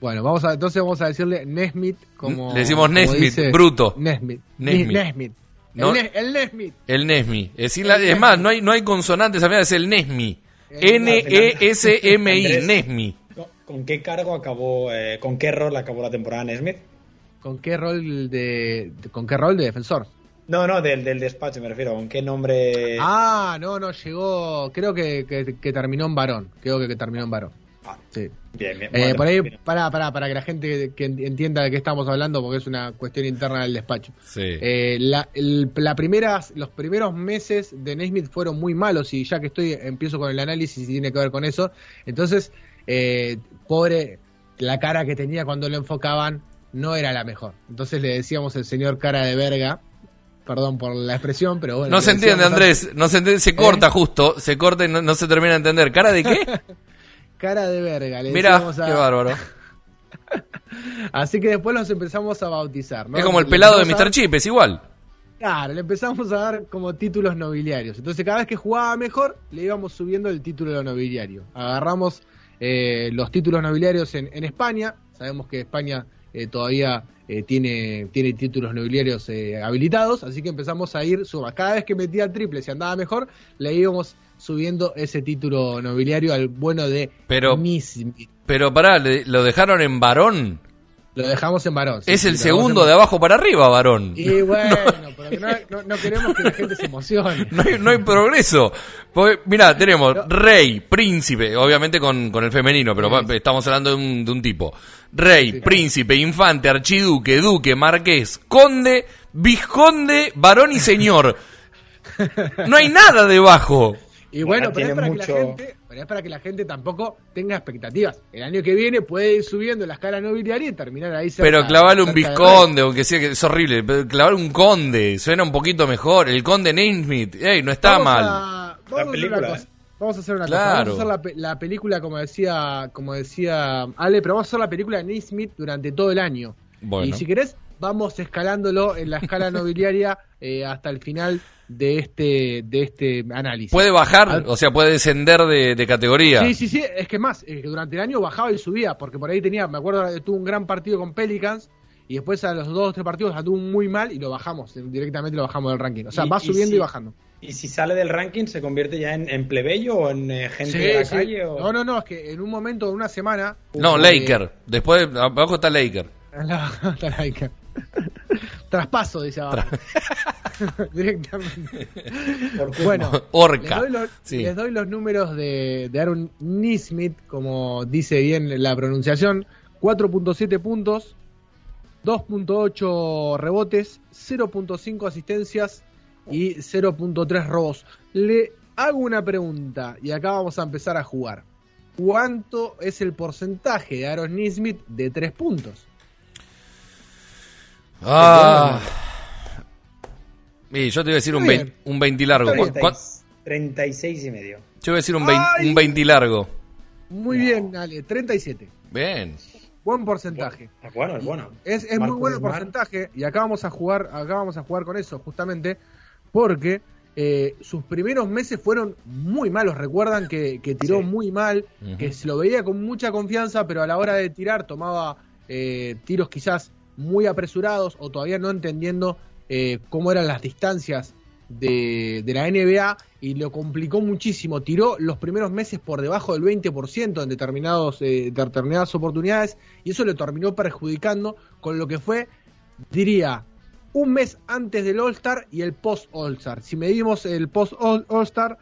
Bueno, vamos a, entonces vamos a decirle Nesmith como. Le decimos Nesmith, bruto. Nesmith. Nesmith. Nesmith. No, el, el Nesmith. El Nesmi. Es más, no hay, no hay consonantes, es el Nesmi. N-E-S-M-I, Nesmi. ¿Con qué cargo acabó, eh, con qué rol acabó la temporada Nesmith? ¿Con qué rol de, con qué rol de defensor? No, no, del, del despacho me refiero. ¿Con qué nombre? Ah, no, no, llegó, creo que, que, terminó en varón. Creo que, que terminó en varón. Ah, sí. Bien, bien. Eh, por ahí, para, para, para que la gente que entienda de qué estamos hablando, porque es una cuestión interna del despacho. Sí. Eh, la, el, la primeras, los primeros meses de Naismith fueron muy malos y ya que estoy, empiezo con el análisis y tiene que ver con eso. Entonces, eh, pobre, la cara que tenía cuando lo enfocaban no era la mejor. Entonces le decíamos el señor cara de verga, perdón por la expresión, pero bueno. No se entiende, Andrés, no se entiende, se corta ¿Eh? justo, se corta y no, no, se termina de entender. ¿Cara de qué? *laughs* cara de verga, le Mira, a... qué bárbaro. *laughs* Así que después los empezamos a bautizar, ¿no? Es como el pelado de Mr. Chip, es igual. Claro, le empezamos a dar como títulos nobiliarios. Entonces cada vez que jugaba mejor, le íbamos subiendo el título nobiliario. Agarramos eh, los títulos nobiliarios en, en, España. Sabemos que España eh, todavía eh, tiene, tiene títulos nobiliarios eh, habilitados, así que empezamos a ir suba. Cada vez que metía el triple, si andaba mejor, le íbamos subiendo ese título nobiliario al bueno de pero. Pero pará, ¿lo dejaron en varón? Lo dejamos en varón. Sí, es el segundo de abajo para arriba, varón. Y bueno, *laughs* no. pero no, no, no, queremos que la gente se emocione. *laughs* No hay, no hay progreso. Porque, mirá, tenemos rey, príncipe, obviamente con, con el femenino, pero sí. estamos hablando de un, de un tipo. Rey, príncipe, infante, archiduque, duque, marqués, conde, vizconde, varón y señor. *laughs* No hay nada debajo. Y bueno, pero es, para mucho... que la gente, pero es para que la gente tampoco tenga expectativas. El año que viene puede ir subiendo la escala nobiliaria y terminar ahí cerca, Pero clavarle un vizconde, aunque sea que es horrible, pero clavar un conde suena un poquito mejor. El conde Naismith, ey, no está vamos mal. A, vamos, a hacer una cosa. vamos a hacer una claro. cosa. Vamos a hacer la, la, película como decía, como decía Ale, pero vamos a hacer la película de Naismith durante todo el año. Bueno. Y si querés, vamos escalándolo en la escala *laughs* nobiliaria eh, hasta el final de este de este análisis. Puede bajar, o sea, puede descender de, de, categoría. Sí, sí, sí, es que más, es que durante el año bajaba y subía, porque por ahí tenía, me acuerdo, tuvo un gran partido con Pelicans y después a los dos o tres partidos la tuvo muy mal y lo bajamos, directamente lo bajamos del ranking. O sea, y, va subiendo y, si, y, bajando. ¿Y si sale del ranking se convierte ya en, en plebeyo o en eh, gente sí, de la sí. calle? O... No, no, no, es que en un momento, en una semana... No, eh, Laker, después abajo está Laker. *laughs* No, está Laker. *laughs* Traspaso, dice abajo. *laughs* Directamente. bueno, Orca. Les doy, los, sí. les doy los números de, de, Aaron Nismith, como dice bien la pronunciación: 4.7 puntos, 2.8 rebotes, 0.5 asistencias y 0.3 robos. Le hago una pregunta y acá vamos a empezar a jugar. ¿Cuánto es el porcentaje de Aaron Nismith de 3 puntos? Ah. Y yo te iba a decir un, 20, un 20 largo. 30, 36 y medio. Yo iba a decir un 20, un 20 largo. Muy no. bien, Ale, 37. Bien. Buen porcentaje. Es bueno, es bueno. Es, es muy bueno el porcentaje y acá vamos a jugar, acá vamos a jugar con eso justamente porque eh, sus primeros meses fueron muy malos. Recuerdan que, que tiró sí. muy mal, uh -huh. que se lo veía con mucha confianza, pero a la hora de tirar tomaba eh, tiros quizás muy apresurados o todavía no entendiendo eh, cómo eran las distancias de, de, la NBA y lo complicó muchísimo. Tiró los primeros meses por debajo del 20% en determinados, eh, determinadas oportunidades y eso le terminó perjudicando con lo que fue, diría, un mes antes del All-Star y el post-All-Star. Si medimos el post-All-Star,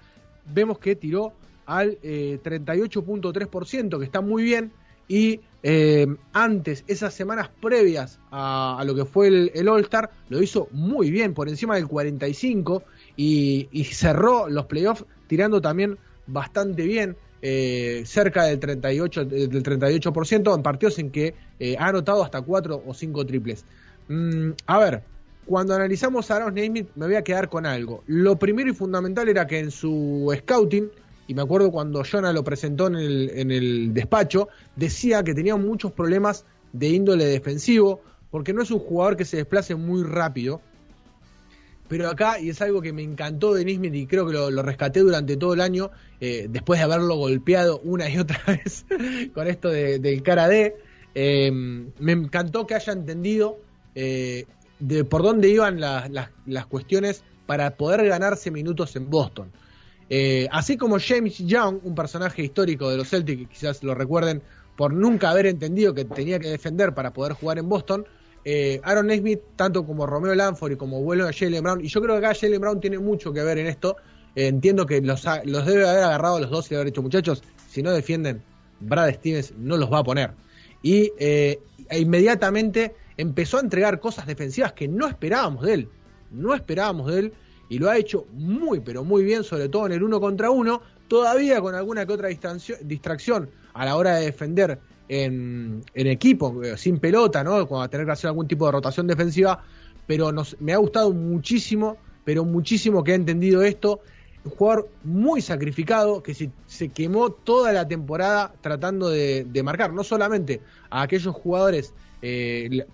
vemos que tiró al eh, 38.3%, que está muy bien, y eh, antes, esas semanas previas a, lo que fue el, el All-Star, lo hizo muy bien, por encima del 45 y, y cerró los playoffs tirando también bastante bien, eh, cerca del 38%, del 38% en partidos en que eh, ha anotado hasta 4 o 5 triples. Mm, a ver, cuando analizamos a Aaron Naismith me voy a quedar con algo. Lo primero y fundamental era que en su scouting, y me acuerdo cuando Jonah lo presentó en el, en el despacho, decía que tenía muchos problemas de índole defensivo, porque no es un jugador que se desplace muy rápido. Pero acá, y es algo que me encantó de Nismith y creo que lo, rescaté durante todo el año, eh, después de haberlo golpeado una y otra *laughs* vez con esto del cara D, eh, me encantó que haya entendido eh, de por dónde iban las cuestiones para poder ganarse minutos en Boston. Así como James Young, un personaje histórico de los Celtics, quizás lo recuerden por nunca haber entendido que tenía que defender para poder jugar en Boston, eh, Aaron Smith, tanto como Romeo Lanford y como vuelo a Jalen Brown, y yo creo que acá Jalen Brown tiene mucho que ver en esto. Eh, entiendo que los, los debe haber agarrado los dos y haber dicho, muchachos, si no defienden, Brad Stevens no los va a poner. Y eh, e inmediatamente empezó a entregar cosas defensivas que no esperábamos de él. No esperábamos de él y lo ha hecho muy, pero muy bien, sobre todo en el uno contra uno, todavía con alguna que otra distracción a la hora de defender en, equipo, eh, sin pelota, ¿no? Cuando va a tener que hacer algún tipo de rotación defensiva, pero me ha gustado muchísimo, pero muchísimo que ha entendido esto. Un jugador muy sacrificado que se, se quemó toda la temporada tratando de, marcar, no solamente a aquellos jugadores, eh,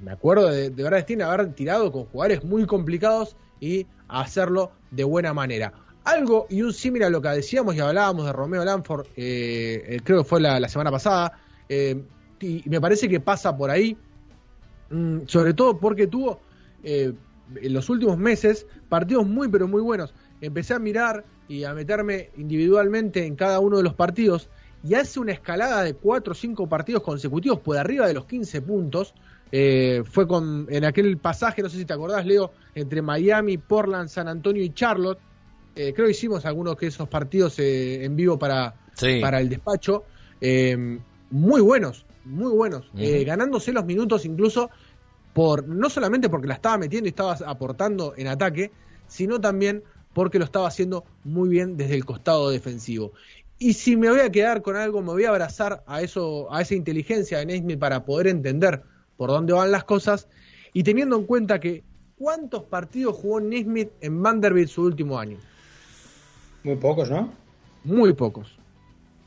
me acuerdo de, de verdad, tiene haber tirado con jugadores muy complicados y hacerlo de buena manera. Algo y un símil a lo que decíamos y hablábamos de Romeo Lanford, eh, creo que fue la semana pasada, eh, y me parece que pasa por ahí, mm, sobre todo porque tuvo eh, en los últimos meses partidos muy pero muy buenos. Empecé a mirar y a meterme individualmente en cada uno de los partidos y hace una escalada de 4 o 5 partidos consecutivos por arriba de los 15 puntos. Eh, fue con en aquel pasaje, no sé si te acordás, Leo, entre Miami, Portland, San Antonio y Charlotte. creo que hicimos algunos de esos partidos en vivo para, para el despacho muy buenos, muy buenos, eh, ganándose los minutos incluso por no solamente porque la estaba metiendo y estaba aportando en ataque, sino también porque lo estaba haciendo muy bien desde el costado defensivo. Y si me voy a quedar con algo, me voy a abrazar a eso, a esa inteligencia de Nesmith para poder entender por dónde van las cosas y teniendo en cuenta que cuántos partidos jugó Nesmith en Vanderbilt su último año. Muy pocos, ¿no? Muy pocos.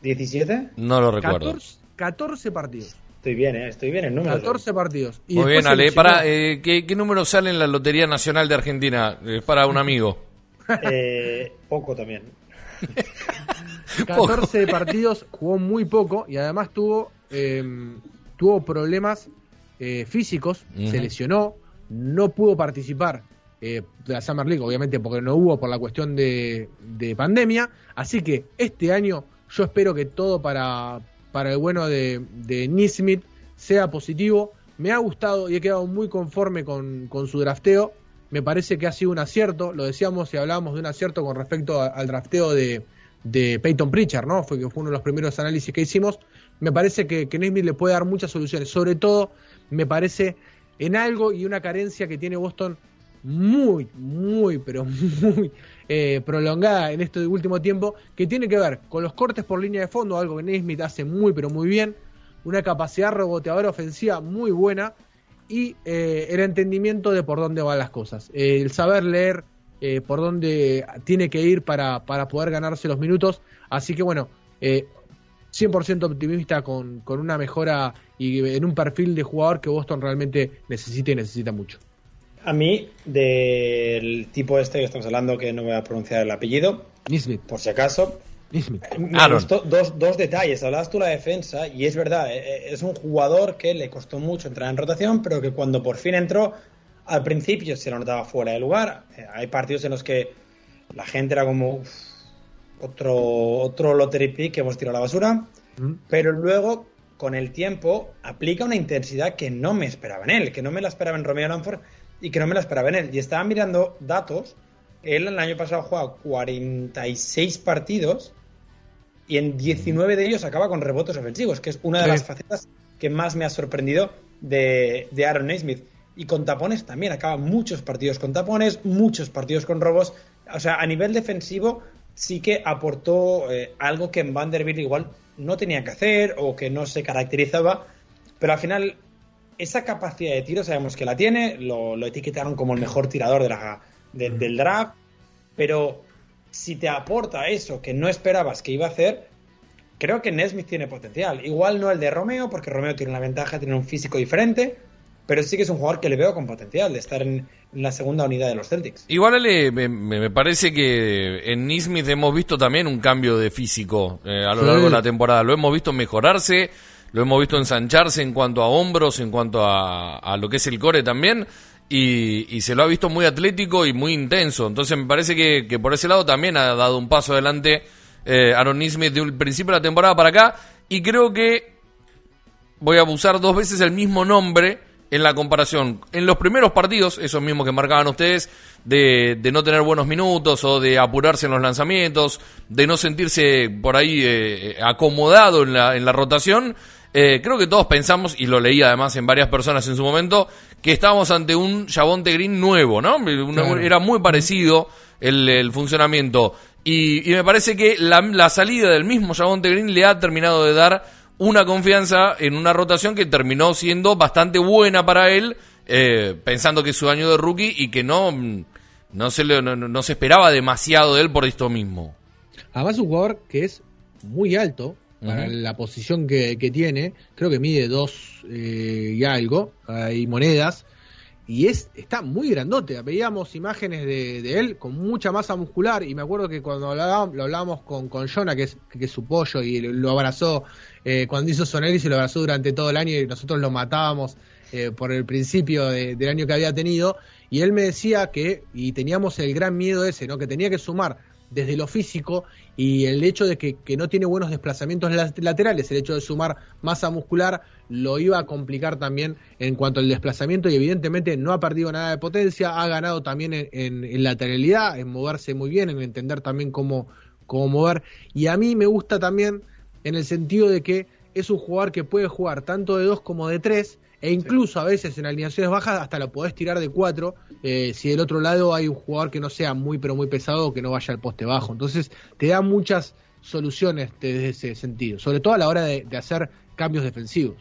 ¿17? No lo recuerdo. 14 partidos. Estoy bien, ¿eh? estoy bien en números. 14 partidos. Y Muy bien, Ale. Para, eh, ¿qué, número sale en la Lotería Nacional de Argentina? Es para un amigo. *laughs* Eh, poco también. *laughs* 14 partidos, jugó muy poco y además tuvo, em, tuvo problemas eh, físicos, se lesionó, no pudo participar de la Summer League, obviamente porque no hubo por la cuestión de, de pandemia. Así que este año yo espero que todo para, para el bueno de, de Nismith sea positivo. Me ha gustado y he quedado muy conforme con, su drafteo. Me parece que ha sido un acierto. Lo decíamos y hablábamos de un acierto con respecto al drafteo de, de Peyton Pritchard, ¿no? Fue que fue uno de los primeros análisis que hicimos. Me parece que, que le puede dar muchas soluciones. Sobre todo, me parece en algo y una carencia que tiene Boston muy, muy, pero *laughs* muy eh, prolongada en este último tiempo, que tiene que ver con los cortes por línea de fondo, algo que Nesmith hace muy, pero muy bien, una capacidad reboteadora ofensiva muy buena y eh, el entendimiento de por dónde van las cosas, el saber leer eh, por dónde tiene que ir para, para poder ganarse los minutos. Así que bueno, 100% optimista con, con una mejora y en un perfil de jugador que Boston realmente necesita y necesita mucho. A mí, del tipo este que estamos hablando, que no voy a pronunciar el apellido, por si acaso, me gustó dos, dos detalles. Hablabas tú la defensa, y es verdad, eh, eh, es un jugador que le costó mucho entrar en rotación, pero que cuando por fin entró, al principio se lo notaba fuera de lugar. Eh, hay partidos en los que la gente era como otro, otro lottery pick que hemos tirado a la basura, mm. pero luego, con el tiempo, aplica una intensidad que no me esperaba en él, que no me la esperaba en Romeo Lanford y que no me la esperaba en él. Y estaba mirando datos. Él el año pasado juega 46 partidos y en 19 de ellos acaba con rebotes ofensivos, que es una de las facetas que más me ha sorprendido de, Aaron Naismith. Y con tapones también, acaba muchos partidos con tapones, muchos partidos con robos. O sea, a nivel defensivo sí que aportó eh, algo que en Vanderbilt igual no tenía que hacer o que no se caracterizaba, pero al final esa capacidad de tiro sabemos que la tiene, lo, lo etiquetaron como el mejor tirador de la, de- del draft, pero si te aporta eso que no esperabas que iba a hacer, creo que Nesmith tiene potencial. Igual no el de Romeo, porque Romeo tiene una ventaja, tiene un físico diferente, pero sí que es un jugador que le veo con potencial de estar en, en la segunda unidad de los Celtics. Igual me, parece que en Nismith hemos visto también un cambio de físico eh, a lo Sí. largo de la temporada. Lo hemos visto mejorarse, lo hemos visto ensancharse en cuanto a hombros, en cuanto a, a lo que es el core también. Y, y se lo ha visto muy atlético y muy intenso. Entonces me parece que, que por ese lado también ha dado un paso adelante eh, Aaron Nismith de un principio de la temporada para acá. Y creo que voy a usar dos veces el mismo nombre en la comparación. En los primeros partidos, esos mismos que marcaban ustedes, de, de no tener buenos minutos o de apurarse en los lanzamientos, de no sentirse por ahí eh, acomodado en la, en la rotación, eh, creo que todos pensamos, y lo leí además en varias personas en su momento, que estábamos ante un Javonte Green nuevo, ¿no? Claro. Era muy parecido el, el funcionamiento. Y, y me parece que la, la salida del mismo Javonte Green le ha terminado de dar una confianza en una rotación que terminó siendo bastante buena para él, eh, pensando que es su año de rookie y que no, mm, no, se, le- no, no- se esperaba demasiado de él por esto mismo. Además, un jugador que es muy alto para la posición que, que tiene. Creo que mide dos eh, y algo, hay monedas. Y es está muy grandote. Veíamos imágenes de, de él con mucha masa muscular. Y me acuerdo que cuando hablábamos, lo hablábamos con, con Jonah, que es, que es su pollo, y lo abrazó eh, cuando hizo Sonelli, se lo abrazó durante todo el año y nosotros lo matábamos eh, por el principio de- del año que había tenido. Y él me decía que, y teníamos el gran miedo ese, ¿no? que tenía que sumar desde lo físico y el hecho de que, que no tiene buenos desplazamientos la- laterales, el hecho de sumar masa muscular lo iba a complicar también en cuanto al desplazamiento y evidentemente no ha perdido nada de potencia, ha ganado también en, en- en lateralidad, en moverse muy bien, en entender también cómo, cómo mover y a mí me gusta también en el sentido de que es un jugador que puede jugar tanto de dos como de tres e incluso a veces en alineaciones bajas hasta lo podés tirar de cuatro eh, si del otro lado hay un jugador que no sea muy pero muy pesado o que no vaya al poste bajo. Entonces te da muchas soluciones desde ese sentido, sobre todo a la hora de, de hacer cambios defensivos.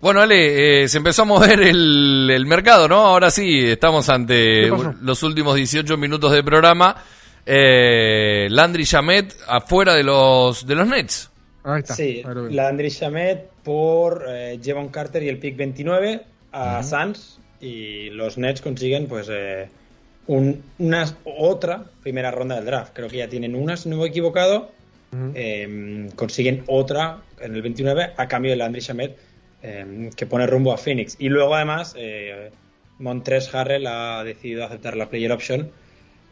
Bueno, Ale, eh, se empezó a mover el, el mercado, ¿no? Ahora sí, estamos ante los últimos 18 minutos de programa. Eh, Landry Shamet afuera de los, de los Nets. Ahí está. Sí. Landry Shamet por eh, Jevon Carter y el pick 29 a Suns y los Nets consiguen pues eh, un- una otra primera ronda del draft. Creo que ya tienen una, si no me he equivocado. Eh, consiguen otra en el 29 a cambio de Landry Shamet eh, que pone rumbo a Phoenix. Y luego además eh, Montres Harrell ha decidido aceptar la player option,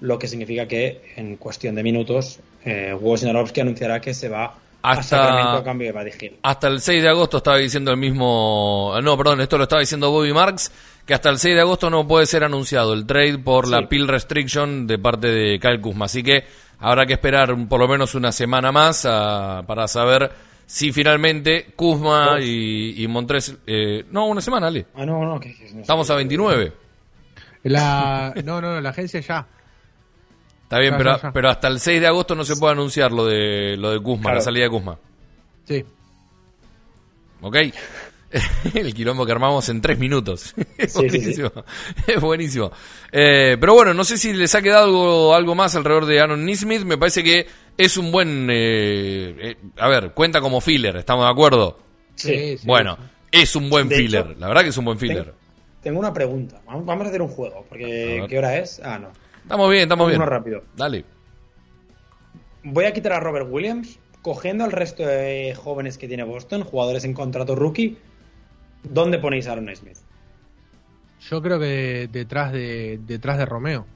lo que significa que en cuestión de minutos eh, Wojnarowski anunciará que se va a Hasta- a cambio de Buddy Hill. Hasta el 6 de agosto estaba diciendo el mismo... No, perdón, esto lo estaba diciendo Bobby Marks, que hasta el 6 de agosto no puede ser anunciado el trade por la pill restriction de parte de Kyle Kuzma. Así que habrá que esperar por lo menos una semana más ah, para saber si finalmente Kuzma y, y Montres... eh, no, una semana, Ale. Ah, no, no, que, que- no sé. Estamos a 29. La, no, no, no, la agencia ya. Está bien, pero, pero hasta el 6 de agosto no se puede anunciar lo de lo de Kuzma, Claro. la salida de Kuzma. Sí. ¿Ok? *laughs* El quilombo que armamos en tres minutos. *laughs* Es Sí, sí, buenísimo. Es buenísimo. Eh, pero bueno, no sé si les ha quedado algo, algo más alrededor de Aaron Nismith. Me parece que es un buen... eh, eh, a ver, cuenta como filler, ¿estamos de acuerdo? Sí. sí. bueno, es un buen De filler. hecho, la verdad que es un buen filler. tengo una pregunta. Vamos vamos a hacer un juego, porque. ¿qué hora es? Ah, no. Estamos bien, estamos bien. Uno rápido. Dale. Voy a quitar a Robert Williams, cogiendo al resto de jóvenes que tiene Boston, jugadores en contrato rookie. ¿Dónde ponéis a Aaron Smith? Yo creo que detrás de detrás de Romeo.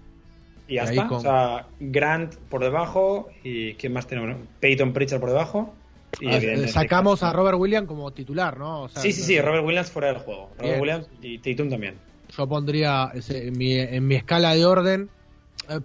Y ya está. con- O sea, Grant por debajo y ¿quién más tenemos? Peyton Pritchard por debajo. Y Ah, Sacamos a Robert Williams como titular, ¿no? O sea, Sí, sí, no- sí, Robert Williams fuera del juego. Robert Bien. Williams y Tatum también. Yo pondría ese- en, mi, en mi escala de orden,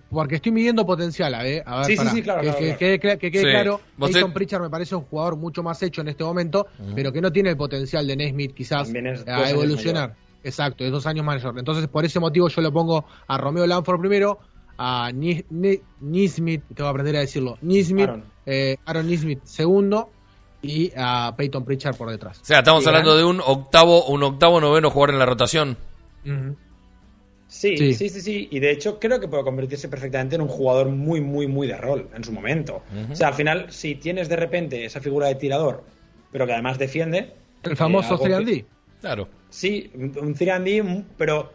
porque estoy midiendo potencial, ¿eh? A ver, Sí, sí, pará, sí, claro, que, claro, que- claro. que quede cla- que quede Sí. claro, Peyton te- Pritchard me parece un jugador mucho más hecho en este momento, pero que no tiene el potencial de Nesmith quizás a evolucionar. Exacto, es dos años mayor. Entonces, por ese motivo yo lo pongo a Romeo Lanford primero, a Ni- Ni- Nismith, tengo que aprender a decirlo, Nismith, Aaron. eh, Aaron Nismith segundo, y a Peyton Pritchard por detrás. O sea, estamos hablando de un octavo, un octavo noveno jugador en la rotación. Ujú. Sí, Sí. sí, sí, sí, Y de hecho creo que puede convertirse perfectamente en un jugador muy, muy, muy de rol en su momento. O sea, al final, si tienes de repente esa figura de tirador, pero que además defiende... El eh, famoso que- 3D. Claro. Sí, un un 3D, un- pero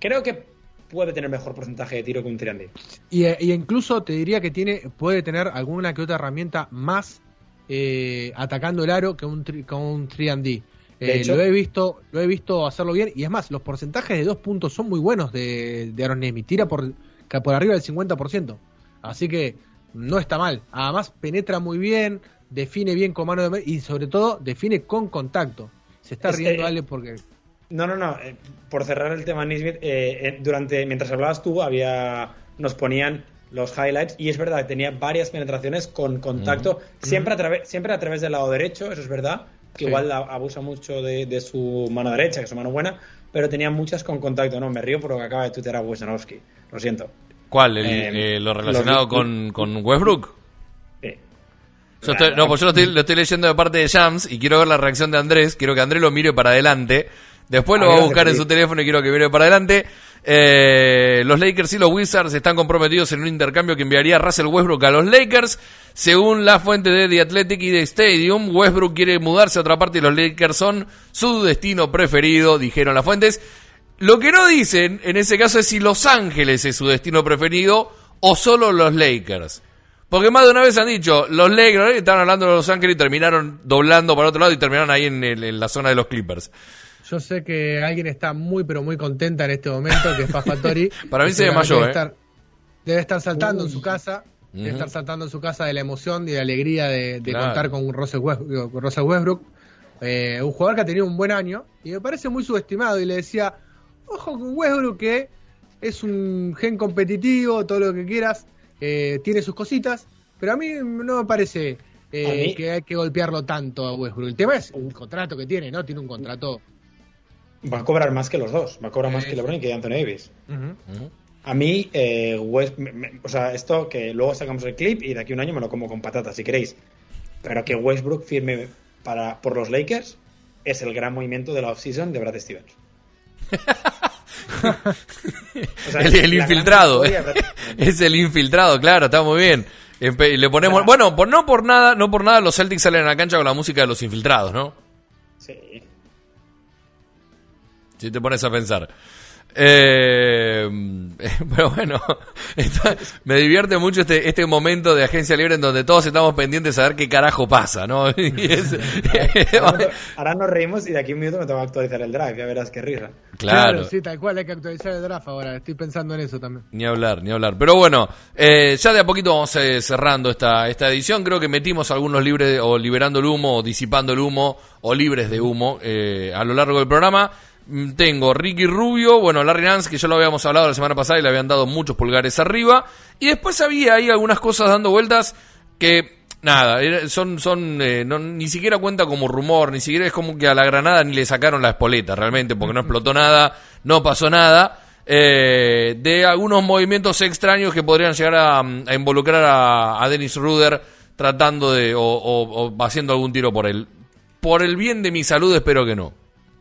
creo que puede tener mejor porcentaje de tiro que un 3D. Y, eh, y incluso te diría que tiene puede tener alguna que otra herramienta más eh, atacando el aro que un, tri- que un 3D. Eh, hecho- lo he visto lo he visto hacerlo bien y es más, los porcentajes de dos puntos son muy buenos de, de Aaron Nesmith. Tira por, por arriba del 50%. Así que no está mal. Además, penetra muy bien, define bien con mano de y sobre todo define con contacto. Se está Es que- riendo Ale porque No, no, no. eh, por cerrar el tema Nisbet, eh, eh, durante mientras hablabas tú, había nos ponían los highlights y es verdad que tenía varias penetraciones con contacto, siempre, a través, siempre a través del lado derecho, eso es verdad, que Sí. igual abusa mucho de, de su mano derecha, que es su mano buena, pero tenía muchas con contacto. No, me río por lo que acaba de tuitear a Wisnowski, lo siento. ¿Cuál? El- Eh, eh, ¿Lo relacionado los- con, con Westbrook? Sí. Yo estoy- no, pues yo lo estoy, lo estoy leyendo de parte de Jams y quiero ver la reacción de Andrés. Quiero que Andrés lo mire para adelante. Después lo va a buscar en su teléfono y quiero que mire para adelante. Eh, los Lakers y los Wizards están comprometidos en un intercambio que enviaría Russell Westbrook a los Lakers. Según la fuente de The Athletic y The Stadium, Westbrook quiere mudarse a otra parte y los Lakers son su destino preferido, dijeron las fuentes. Lo que no dicen en ese caso es si Los Ángeles es su destino preferido o solo los Lakers. Porque más de una vez han dicho, los Lakers estaban hablando de Los Ángeles y terminaron doblando para otro lado y terminaron ahí en, el- en la zona de los Clippers. Yo sé que alguien está muy, pero muy contenta en este momento, que es Pafatori. *laughs* Para mí se desmayó, ¿eh? Estar, debe estar saltando en su casa. Debe Ujú. estar saltando en su casa de la emoción y de la alegría de, de Claro. contar con Russell Westbrook. con Russell Westbrook. Eh, un jugador que ha tenido un buen año y me parece muy subestimado. Y le decía, ojo con Westbrook que es un gen competitivo, todo lo que quieras, eh, tiene sus cositas, pero a mí no me parece eh, mí- que hay que golpearlo tanto a Westbrook. El tema es el contrato que tiene, ¿no? Tiene un contrato. Va a cobrar más que los dos, va a cobrar más que LeBron y que Anthony Davis. Ujú. A mí, eh, West- me- me- o sea, esto que luego sacamos el clip y de aquí a un año me lo como con patatas si queréis. Pero que Westbrook firme para, por los Lakers es el gran movimiento de la offseason de Brad Stevens. *laughs* O sea, el, infiltrado. Brad *laughs* es el infiltrado, claro, está muy bien. Le ponemos, Claro. bueno, por, no por nada, no por nada los Celtics salen a la cancha con la música de los infiltrados, ¿no? Sí. Si te pones a pensar. Eh, *laughs* pero bueno, *laughs* está- me divierte mucho este, este momento de agencia libre en donde todos estamos pendientes de saber qué carajo pasa, ¿no? *laughs* Y es- Ahora, ahora nos reímos y de aquí a un minuto me tengo que actualizar el drive, ya verás qué risa. claro, sí, tal cual, hay que actualizar el draft ahora. Estoy pensando en eso también. ni hablar, ni hablar. Pero bueno, eh, ya de a poquito vamos eh, cerrando esta, esta edición. Creo que metimos algunos libres o liberando el humo, o disipando el humo, o libres de humo eh, a lo largo del programa. Mm, Tengo Ricky Rubio, bueno, Larry Nance, que ya lo habíamos hablado la semana pasada y le habían dado muchos pulgares arriba. Y después había ahí algunas cosas dando vueltas que, nada, son, son eh, no- ni siquiera cuenta como rumor, ni siquiera es como que a la granada ni le sacaron la espoleta realmente, porque no explotó nada, no pasó nada. eh, de algunos movimientos extraños que podrían llegar a, a involucrar a, a Dennis Ruder tratando de, o, o- o haciendo algún tiro por él. Por el bien de mi salud, espero que no.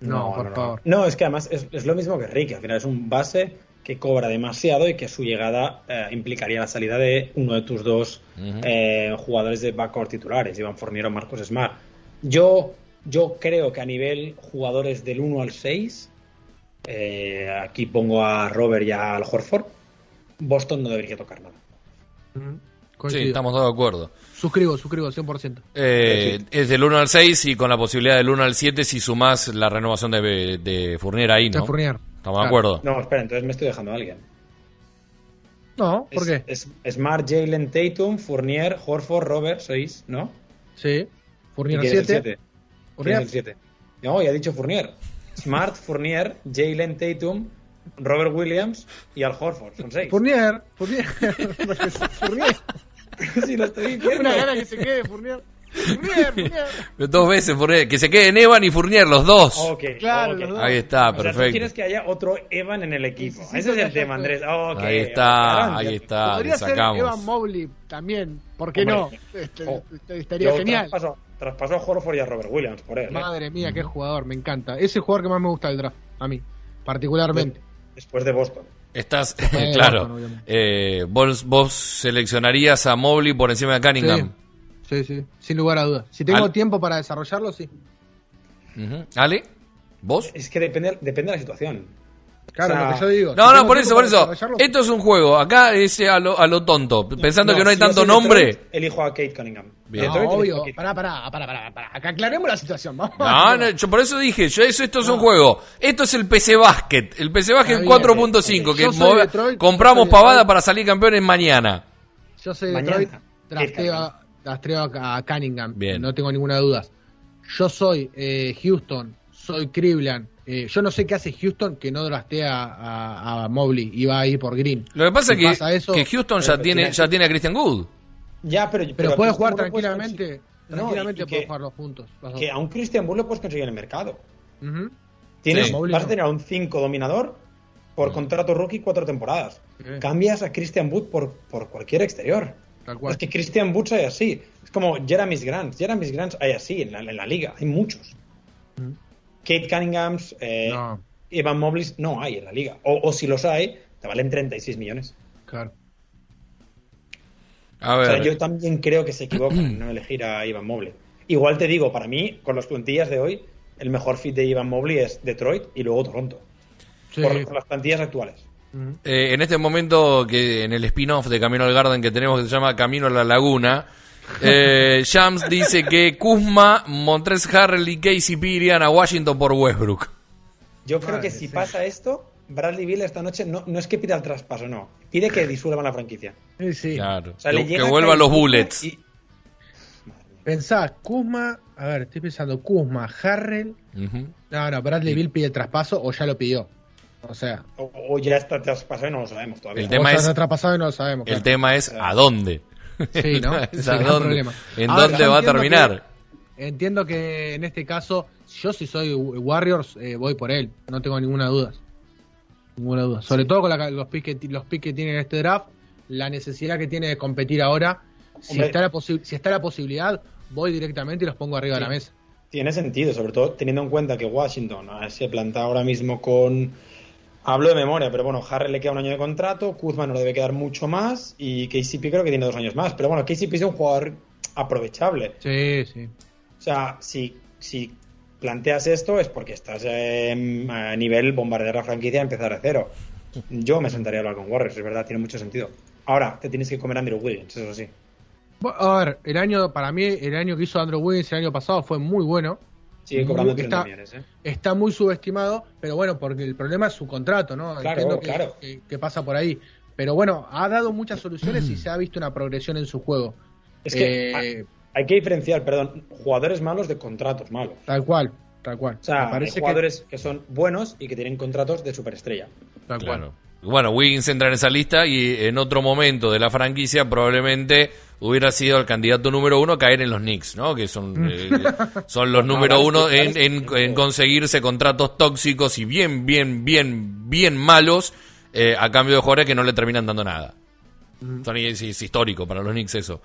No, por favor. No, es que además es, es lo mismo que Ricky. Al final es un base que cobra demasiado y que su llegada eh, implicaría la salida de uno de tus dos eh, jugadores de backcourt titulares, Iván Fournier o Marcos Smart. Yo, yo creo que a nivel jugadores del 1 al 6, eh, aquí pongo a Robert y al Horford, Boston no debería tocar nada. Ujú. Sí, estamos todos de acuerdo. Suscribo, suscribo, 100%. Eh, es del 1 al 6 y con la posibilidad del 1 al 7 si sumás la renovación de, de Fournier ahí, De ¿no? Fournier. Estamos de Claro. acuerdo. No, espera, entonces me estoy dejando a alguien. No, ¿por Es- qué? Es, Smart, Jalen Tatum, Fournier, Horford, Robert, sois, ¿no? Sí. Fournier ¿Y quién es el 7. siete? ¿Quién Fournier. es el 7? No, ya he dicho Fournier. Smart, *laughs* Fournier, Jalen Tatum, Robert Williams y Al Horford. Son seis. Fournier. Fournier. *laughs* Fournier. *laughs* si lo estoy diciendo. Una gana que se quede, Fournier. Fournier, *laughs* Fournier. Dos veces Fournier. Que se queden Evan y Fournier, los dos. Ok, Claro, ok. los dos. Ahí está, O sea, tú perfecto. quieres que haya otro Evan en el equipo. Necesito Ese es el tema. Andrés. Ok, ahí está, ahí está. Podría ser sacamos. Evan Mobley también. ¿Por qué Hombre. no? Este, Oh. este, estaría Yo genial. Traspaso, traspaso a Horford y a Robert Williams por él. ¿eh? Madre mía, qué jugador, me encanta. Ese jugador que más me gusta del draft, a mí, particularmente. Después de Boston. Estás, *laughs* Eh, claro. Eh, vos, vos seleccionarías a Mobley por encima de Cunningham. Sí, sí, sin lugar a dudas. Si tengo Al- tiempo para desarrollarlo, sí. ¿Ale? ¿Vos? Es que depende, depende de la situación. Claro, O sea, lo que yo digo. No, Si no, por eso, por eso. Esto es un juego. Acá es a lo, a lo tonto. Pensando que no hay si tanto nombre. Detroit, elijo a Kate Cunningham. Bien. No, obvio. Pará, pará, pará, pará, pará. Acá aclaremos la situación. Vamos. No, no, yo por eso dije, yo eso, esto es un juego. Esto es el PC Basket. El PC Basket Está bien, 4.5, que Yo soy move- Detroit, compramos pavada Detroit. para salir campeones mañana. Yo soy Mañana. Detroit, a- drafteo a a Cunningham. Bien. No tengo ninguna duda. Yo soy eh, Houston, soy Cleveland. Eh, yo no sé qué hace Houston que no draftea a, a Mobley y va a ir por Green. Lo que pasa Si es que, pasa eso, que Houston ya pero tiene, tiene- ya tiene a Christian Wood. Ya, pero, Pero puede tú jugar no tranquilamente. No, tranquilamente y puede jugarlos juntos. Que a un Christian Bull lo puedes conseguir en el mercado. Tienes, Sí. Vas a no. tener a un 5 dominador por contrato rookie cuatro temporadas. Sí. Cambias a Christian Wood por, por cualquier exterior. Tal cual. Es que Christian Woods hay así. Es como Jeremy Grant. Jeremy Grant hay así en la, en la liga. Hay muchos. Kate Cunninghams, eh, No. Evan Mobley no hay en la liga. O, o si los hay, te valen 36 millones. Claro. A O ver. sea, yo también creo que se equivocan en no elegir a Ivan Mobley. Igual te digo, para mí, con las plantillas de hoy, el mejor fit de Ivan Mobley es Detroit y luego Toronto. Sí. Por, por las plantillas actuales. Eh, en este momento, que en el spin-off de Camino al Garden que tenemos que se llama Camino a la Laguna, eh, Shams dice que Kuzma, Montres Harrell y Casey P irían a Washington por Westbrook. Yo creo Vale, que si sí. pasa esto, Bradley Bill esta noche no, no es que pida el traspaso, no. Pide que disuelvan la franquicia. Sí, sí. Claro. O sea, que, vuelvan los Bullets. y- Pensá, Kuzma, a ver, estoy pensando, Kuzma, Harrell. Ujú. No, no, Bradley Bill pide el traspaso o ya lo pidió. O sea, o, o ya está traspasado y no lo sabemos todavía. El tema o ya es- está traspasado y no lo sabemos. El claro. tema es a dónde. *laughs* Sí, ¿no? Es Es a el gran dónde- problema. ¿En Ahora, dónde va a terminar? que- entiendo que en este caso, yo si soy Warriors, eh, voy por él. No tengo ninguna duda. Ninguna duda. Sobre todo con la- los picks que, los picks que tiene en este draft, la necesidad que tiene de competir ahora. Si Hombre. está, la si está la posibilidad, voy directamente y los pongo arriba de la Sí. mesa. Tiene sentido, sobre todo teniendo en cuenta que Washington ah, se planta ahora mismo con. Hablo de memoria, pero bueno, Harry le queda un año de contrato, Kuzma no le debe quedar mucho más y KCP creo que tiene dos años más. Pero bueno, KCP es un jugador aprovechable. Sí, sí. O sea, si, si planteas esto es porque estás eh, a nivel bombardear la franquicia y empezar de cero. Yo me sentaría a hablar con Warriors, es verdad, tiene mucho sentido. Ahora, te tienes que comer a Andrew Wiggins, eso sí. A ver, el año, para mí, el año que hizo Andrew Wiggins el año pasado fue muy bueno. Sigue Muy- cobrando 30 está- millones, ¿eh? Está muy subestimado, pero bueno, porque el problema es su contrato, ¿no? Claro, Entiendo que, claro. que- que pasa por ahí. Pero bueno, ha dado muchas soluciones y se ha visto una progresión en su juego. Es que Eh, hay que diferenciar, perdón, jugadores malos de contratos malos. Tal cual, tal cual. O sea, Me hay parece que- jugadores que... son buenos y que tienen contratos de superestrella. tal Claro. cual. Bueno, Wiggins entra en esa lista y en otro momento de la franquicia probablemente hubiera sido el candidato número uno a caer en los Knicks, ¿no? Que son, eh, son los número uno en, en- conseguirse contratos tóxicos y bien, bien, bien, bien malos eh, a cambio de jugadores que no le terminan dando nada. Son- es, es histórico para los Knicks eso.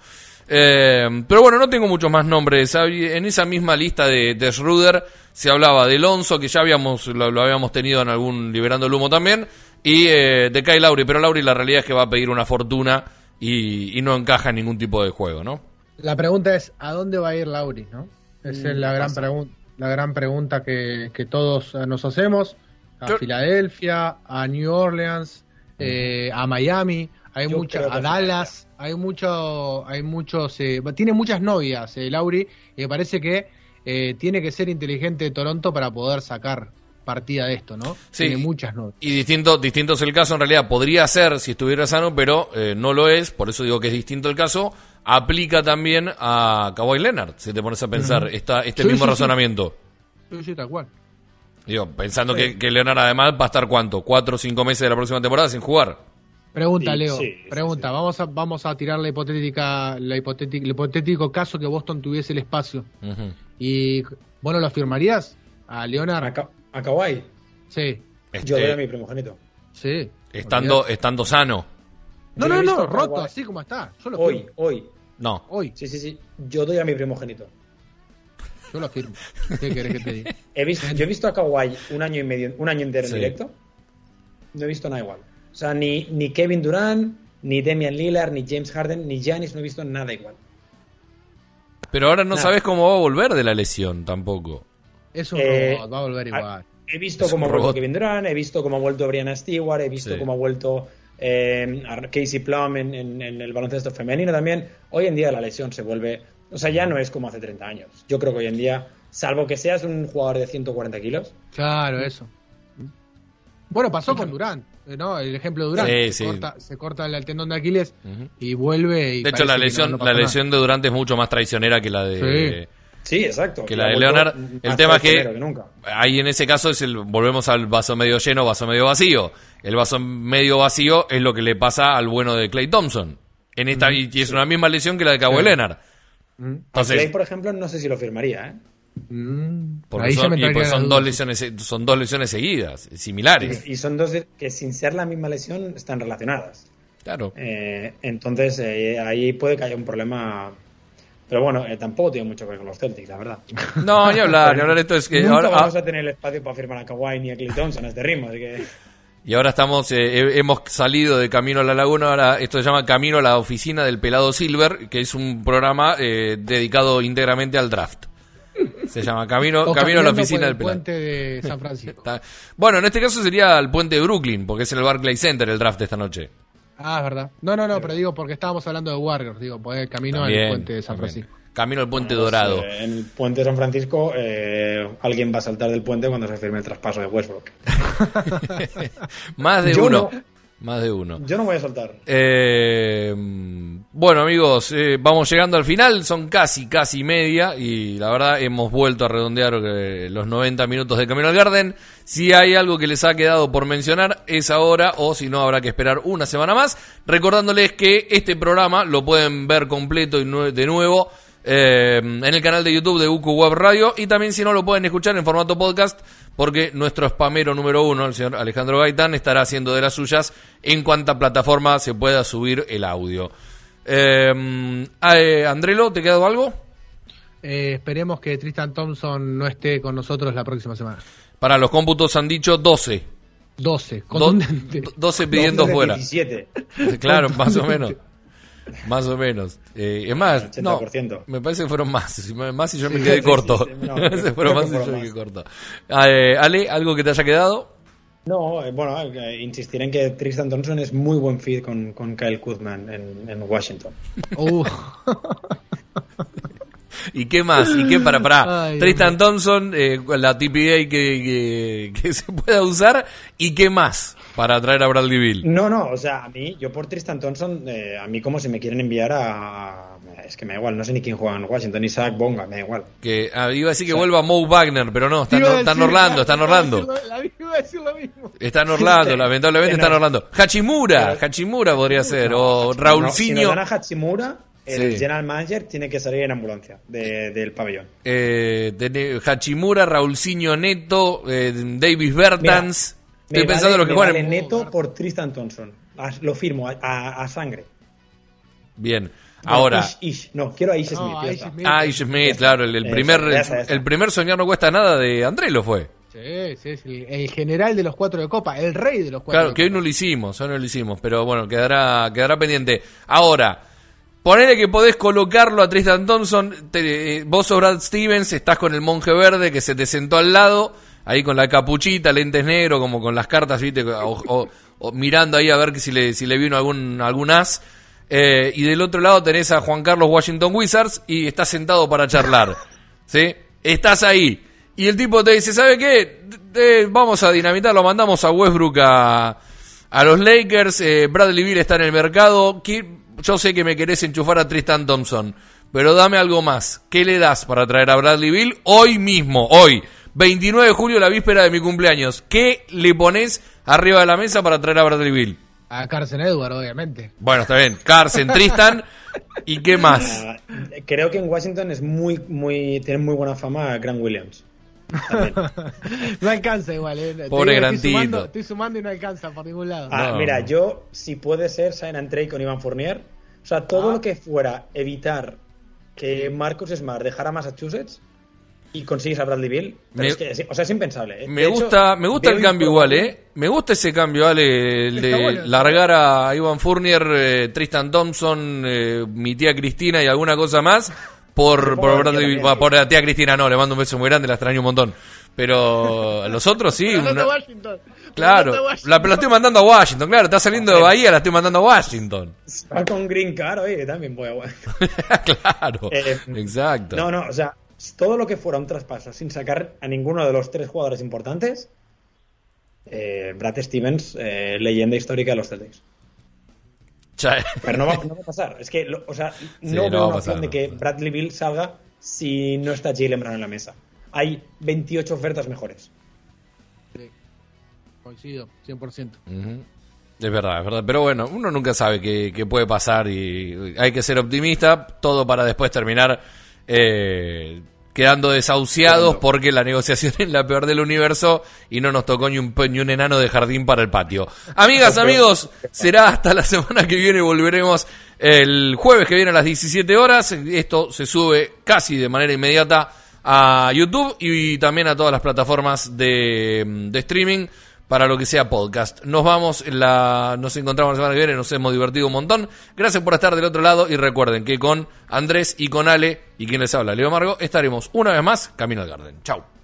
Eh, pero bueno, no tengo muchos más nombres. En esa misma lista de, de Schroeder se hablaba de Alonso, que ya habíamos lo, lo habíamos tenido en algún Liberando el Humo también, y eh, de Kyle Lowry. Pero Lowry la realidad es que va a pedir una fortuna y, y no encaja en ningún tipo de juego, ¿no? La pregunta es, ¿a dónde va a ir Lauri? ¿no? Esa es Mm, la gran, pasa. pregun- la gran pregunta que, que todos eh, nos hacemos. A Yo- Filadelfia, a New Orleans, eh, a Miami, hay muchas, a Dallas, hay mucho, hay muchos, eh, tiene muchas novias, eh, Lauri, y me parece que eh, tiene que ser inteligente Toronto para poder sacar partida de esto, ¿no? Sí. Tiene muchas novias. Y distinto, distinto es el caso, en realidad podría ser si estuviera sano, pero eh, no lo es, por eso digo que es distinto el caso. Aplica también a Kawhi Leonard, si te pones a pensar esta, este Sí, mismo sí, sí. razonamiento. Sí, sí, tal cual. Digo, pensando que, que Leonard además va a estar cuánto, cuatro o cinco meses de la próxima temporada sin jugar. Pregunta, Leo. pregunta. Vamos a vamos a tirar la hipotética, la hipotética, el hipotético caso que Boston tuviese el espacio. Y ¿vos no lo firmarías a Leonard? ¿A, Kawhi? Sí. Yo doy a mi primogénito. Sí. Estando, estando sano. No, no, no, roto, así como está. hoy, hoy. No. Hoy. Sí, sí, sí. Yo doy a mi primogénito. Yo lo firmo. ¿Qué querés que te diga? He visto, yo he visto a Kawhi un año y medio, un año entero en directo. No he visto nada igual. O sea, ni, ni Kevin Durant, ni Damian Lillard, ni James Harden, ni Giannis no he visto nada igual. Pero ahora no sabes cómo va a volver de la lesión tampoco. Es un eh, va a volver igual. He visto cómo ha vuelto Kevin Durant, he visto cómo ha vuelto Brianna Stewart, he visto cómo ha vuelto eh, Casey Plum en, el baloncesto femenino también. Hoy en día la lesión se vuelve. O sea, ya no es como hace 30 años. Yo creo que hoy en día, salvo que seas un jugador de 140 kilos. Claro, eso. Bueno, pasó con Durant. Eh, ¿no? El ejemplo de Durant. se, Corta, el tendón de Aquiles y vuelve. Y de hecho, la lesión, la lesión de Durant es mucho más traicionera que la de. Sí. Exacto. Que la de Leonard. El tema es que, ahí en ese caso es el, volvemos al vaso medio lleno, vaso medio vacío. El vaso medio vacío es lo que le pasa al bueno de Clay Thompson. En esta, y es una misma lesión que la de Kawhi Leonard. Entonces, Clay, por ejemplo, no sé si lo firmaría, ¿eh? Mm, porque son, pues son dos lesiones son dos lesiones seguidas similares y, son dos que sin ser la misma lesión están relacionadas claro eh, entonces eh, ahí puede que haya un problema pero bueno eh, tampoco tiene mucho que ver con los Celtics la verdad no ni hablar ni hablar esto es que *laughs* Nunca ahora vamos a tener el espacio para firmar a Kawhi ni a Clay Thompson a este ritmo que y ahora estamos, hemos salido de Camino a la Laguna, ahora esto se llama Camino a la Oficina del Pelado Silver, que es un programa dedicado íntegramente al draft. Se llama Camino, Camino a la oficina del puente de San Francisco. *laughs* Bueno, en este caso sería el puente de Brooklyn, porque es el Barclays Center el draft de esta noche. Ah, es verdad. No, no, no, pero digo porque estábamos hablando de Warriors, digo, pues camino al puente de San Francisco. Camino al puente dorado. en el puente de San Francisco, eh, alguien va a saltar del puente cuando se firme el traspaso de Westbrook. *laughs* *laughs* Más de uno. Más de uno. Yo no voy a saltar. Eh, bueno, amigos, eh, vamos llegando al final. Son casi, casi media. Y la verdad, hemos vuelto a redondear eh, los 90 minutos de Camino al Garden. Si hay algo que les ha quedado por mencionar, es ahora. O si no, habrá que esperar una semana más. Recordándoles que este programa lo pueden ver completo y de nuevo. en el canal de YouTube de UQ Web Radio y también si no lo pueden escuchar en formato podcast porque nuestro spamero número uno, el señor Alejandro Gaitán, estará haciendo de las suyas en cuanta plataforma se pueda subir el audio. Em, eh, Andrelo, ¿te quedado algo? Eh, esperemos que Tristan Thompson no esté con nosotros la próxima semana. Para los cómputos han dicho 12. 12, 12 pidiendo fuera. 17. Claro, más o menos. *laughs* Más o menos. Eh, es más, no, me parece que fueron más. Más y yo me quedé corto. fueron más y yo me quedé corto. Eh, Ale, ¿algo que te haya quedado? No, eh, bueno, eh, insistir en que Tristan Thompson es muy buen fit con, con Kyle Kuzman en, en Washington. *laughs* Uh. ¿Y qué más? ¿Y qué para para Tristan Thompson, eh, la TPA que, que, se pueda usar? ¿Y qué más? Para traer a Bradley Bill. No, no, o sea, a mí, yo por Tristan Thompson, eh, a mí como si me quieren enviar a... Es que me da igual, no sé ni quién juega en Washington, Isaac Bonga, me da igual. Que ah, iba a decir que vuelva Mo Wagner, pero no, está, en Orlando, está en *laughs* Orlando. Está en Orlando, lamentablemente está en Orlando. Hachimura, Hachimura podría ser, o Raulcinho. Si dan a Hachimura, el general manager tiene que salir en ambulancia del pabellón. Eh, Hachimura, Raulcinho Neto, eh, Davis Bertans. Estoy pensando lo que vale neto por Tristan Thompson. Lo firmo a, sangre. Bien. Ahora. No, quiero a Ish Smith. Ah, Ish Smith, claro. El, primer, el primer soñar no cuesta nada de André lo fue. Sí, sí, el, general de los cuatro de copa, el rey de los cuatro. Claro, que hoy no lo hicimos, hoy no lo hicimos, pero bueno, quedará, quedará pendiente. Ahora, ponele que podés colocarlo a Tristan Thompson, eh, vos o Brad Stevens, estás con el monje verde que se te sentó al lado ahí con la capuchita, lentes negros, como con las cartas, ¿viste? O, mirando ahí a ver si le, si le vino algún, algún as. Eh, y del otro lado tenés a Juan Carlos Washington Wizards y estás sentado para charlar. *laughs* ¿Sí? Estás ahí. Y el tipo te dice, ¿sabe qué? vamos a dinamitar, lo mandamos a Westbrook a, a los Lakers. Eh, Bradley Bill está en el mercado. Yo sé que me querés enchufar a Tristan Thompson, pero dame algo más. ¿Qué le das para traer a Bradley Bill hoy mismo? Hoy. 29 de julio, la víspera de mi cumpleaños. ¿Qué le pones arriba de la mesa para traer a Bradley Bill? A Carson Edward, obviamente. Bueno, está bien. Carson, Tristan. ¿Y qué más? Ah, creo que en Washington es muy, muy, tiene muy buena fama Grant Williams. *laughs* no alcanza igual, ¿eh? Pobre Grantito. Estoy sumando, y no alcanza por ningún lado. Ah, mira, yo, si puede ser, sign and trade con Ivan Fournier. O sea, todo ah. lo que fuera evitar que Marcus Smart dejara Massachusetts y consigues a Bradley Bill. o sea, es impensable. ¿eh? Me gusta, me gusta el cambio igual, ¿eh? Me gusta ese cambio, ¿vale? El de largar a Ivan Fournier, eh, Tristan Thompson, eh, mi tía Cristina y alguna cosa más por, por, Bradley, por la tía Cristina. No, le mando un beso muy grande, la extraño un montón. Pero *laughs* los otros sí. Claro, la, la, estoy mandando a Washington, claro, está saliendo de Bahía, la estoy mandando a Washington. Va con Green Card, oye, también voy a Washington. *laughs* claro, exacto. No, no, o sea, todo lo que fuera un traspaso sin sacar a ninguno de los tres jugadores importantes, eh, Brad Stevens, eh, leyenda histórica de los Celtics. *laughs* Pero no va, a pasar. Es que, o sea, no veo una opción de que Bradley Bill salga si no está Jalen Brown en la mesa. Hay 28 ofertas mejores. Sí. Coincido, 100%. Es verdad, es verdad. Pero bueno, uno nunca sabe qué, qué, puede pasar y hay que ser optimista. Todo para después terminar eh, quedando desahuciados porque la negociación *laughs* es la peor del universo y no nos tocó ni un, ni un enano de jardín para el patio. Amigas, amigos, será hasta la *laughs* semana que viene. Volveremos el jueves que viene a las 17 horas. Esto se sube casi de manera inmediata a YouTube y también a todas las plataformas de, de streaming para lo que sea podcast. Nos vamos, la, nos encontramos la semana que viene, nos hemos divertido un montón. Gracias por estar del otro lado y recuerden que con Andrés y con Ale y quien les habla, Leo Margo, estaremos una vez más Camino al Garden. Chau.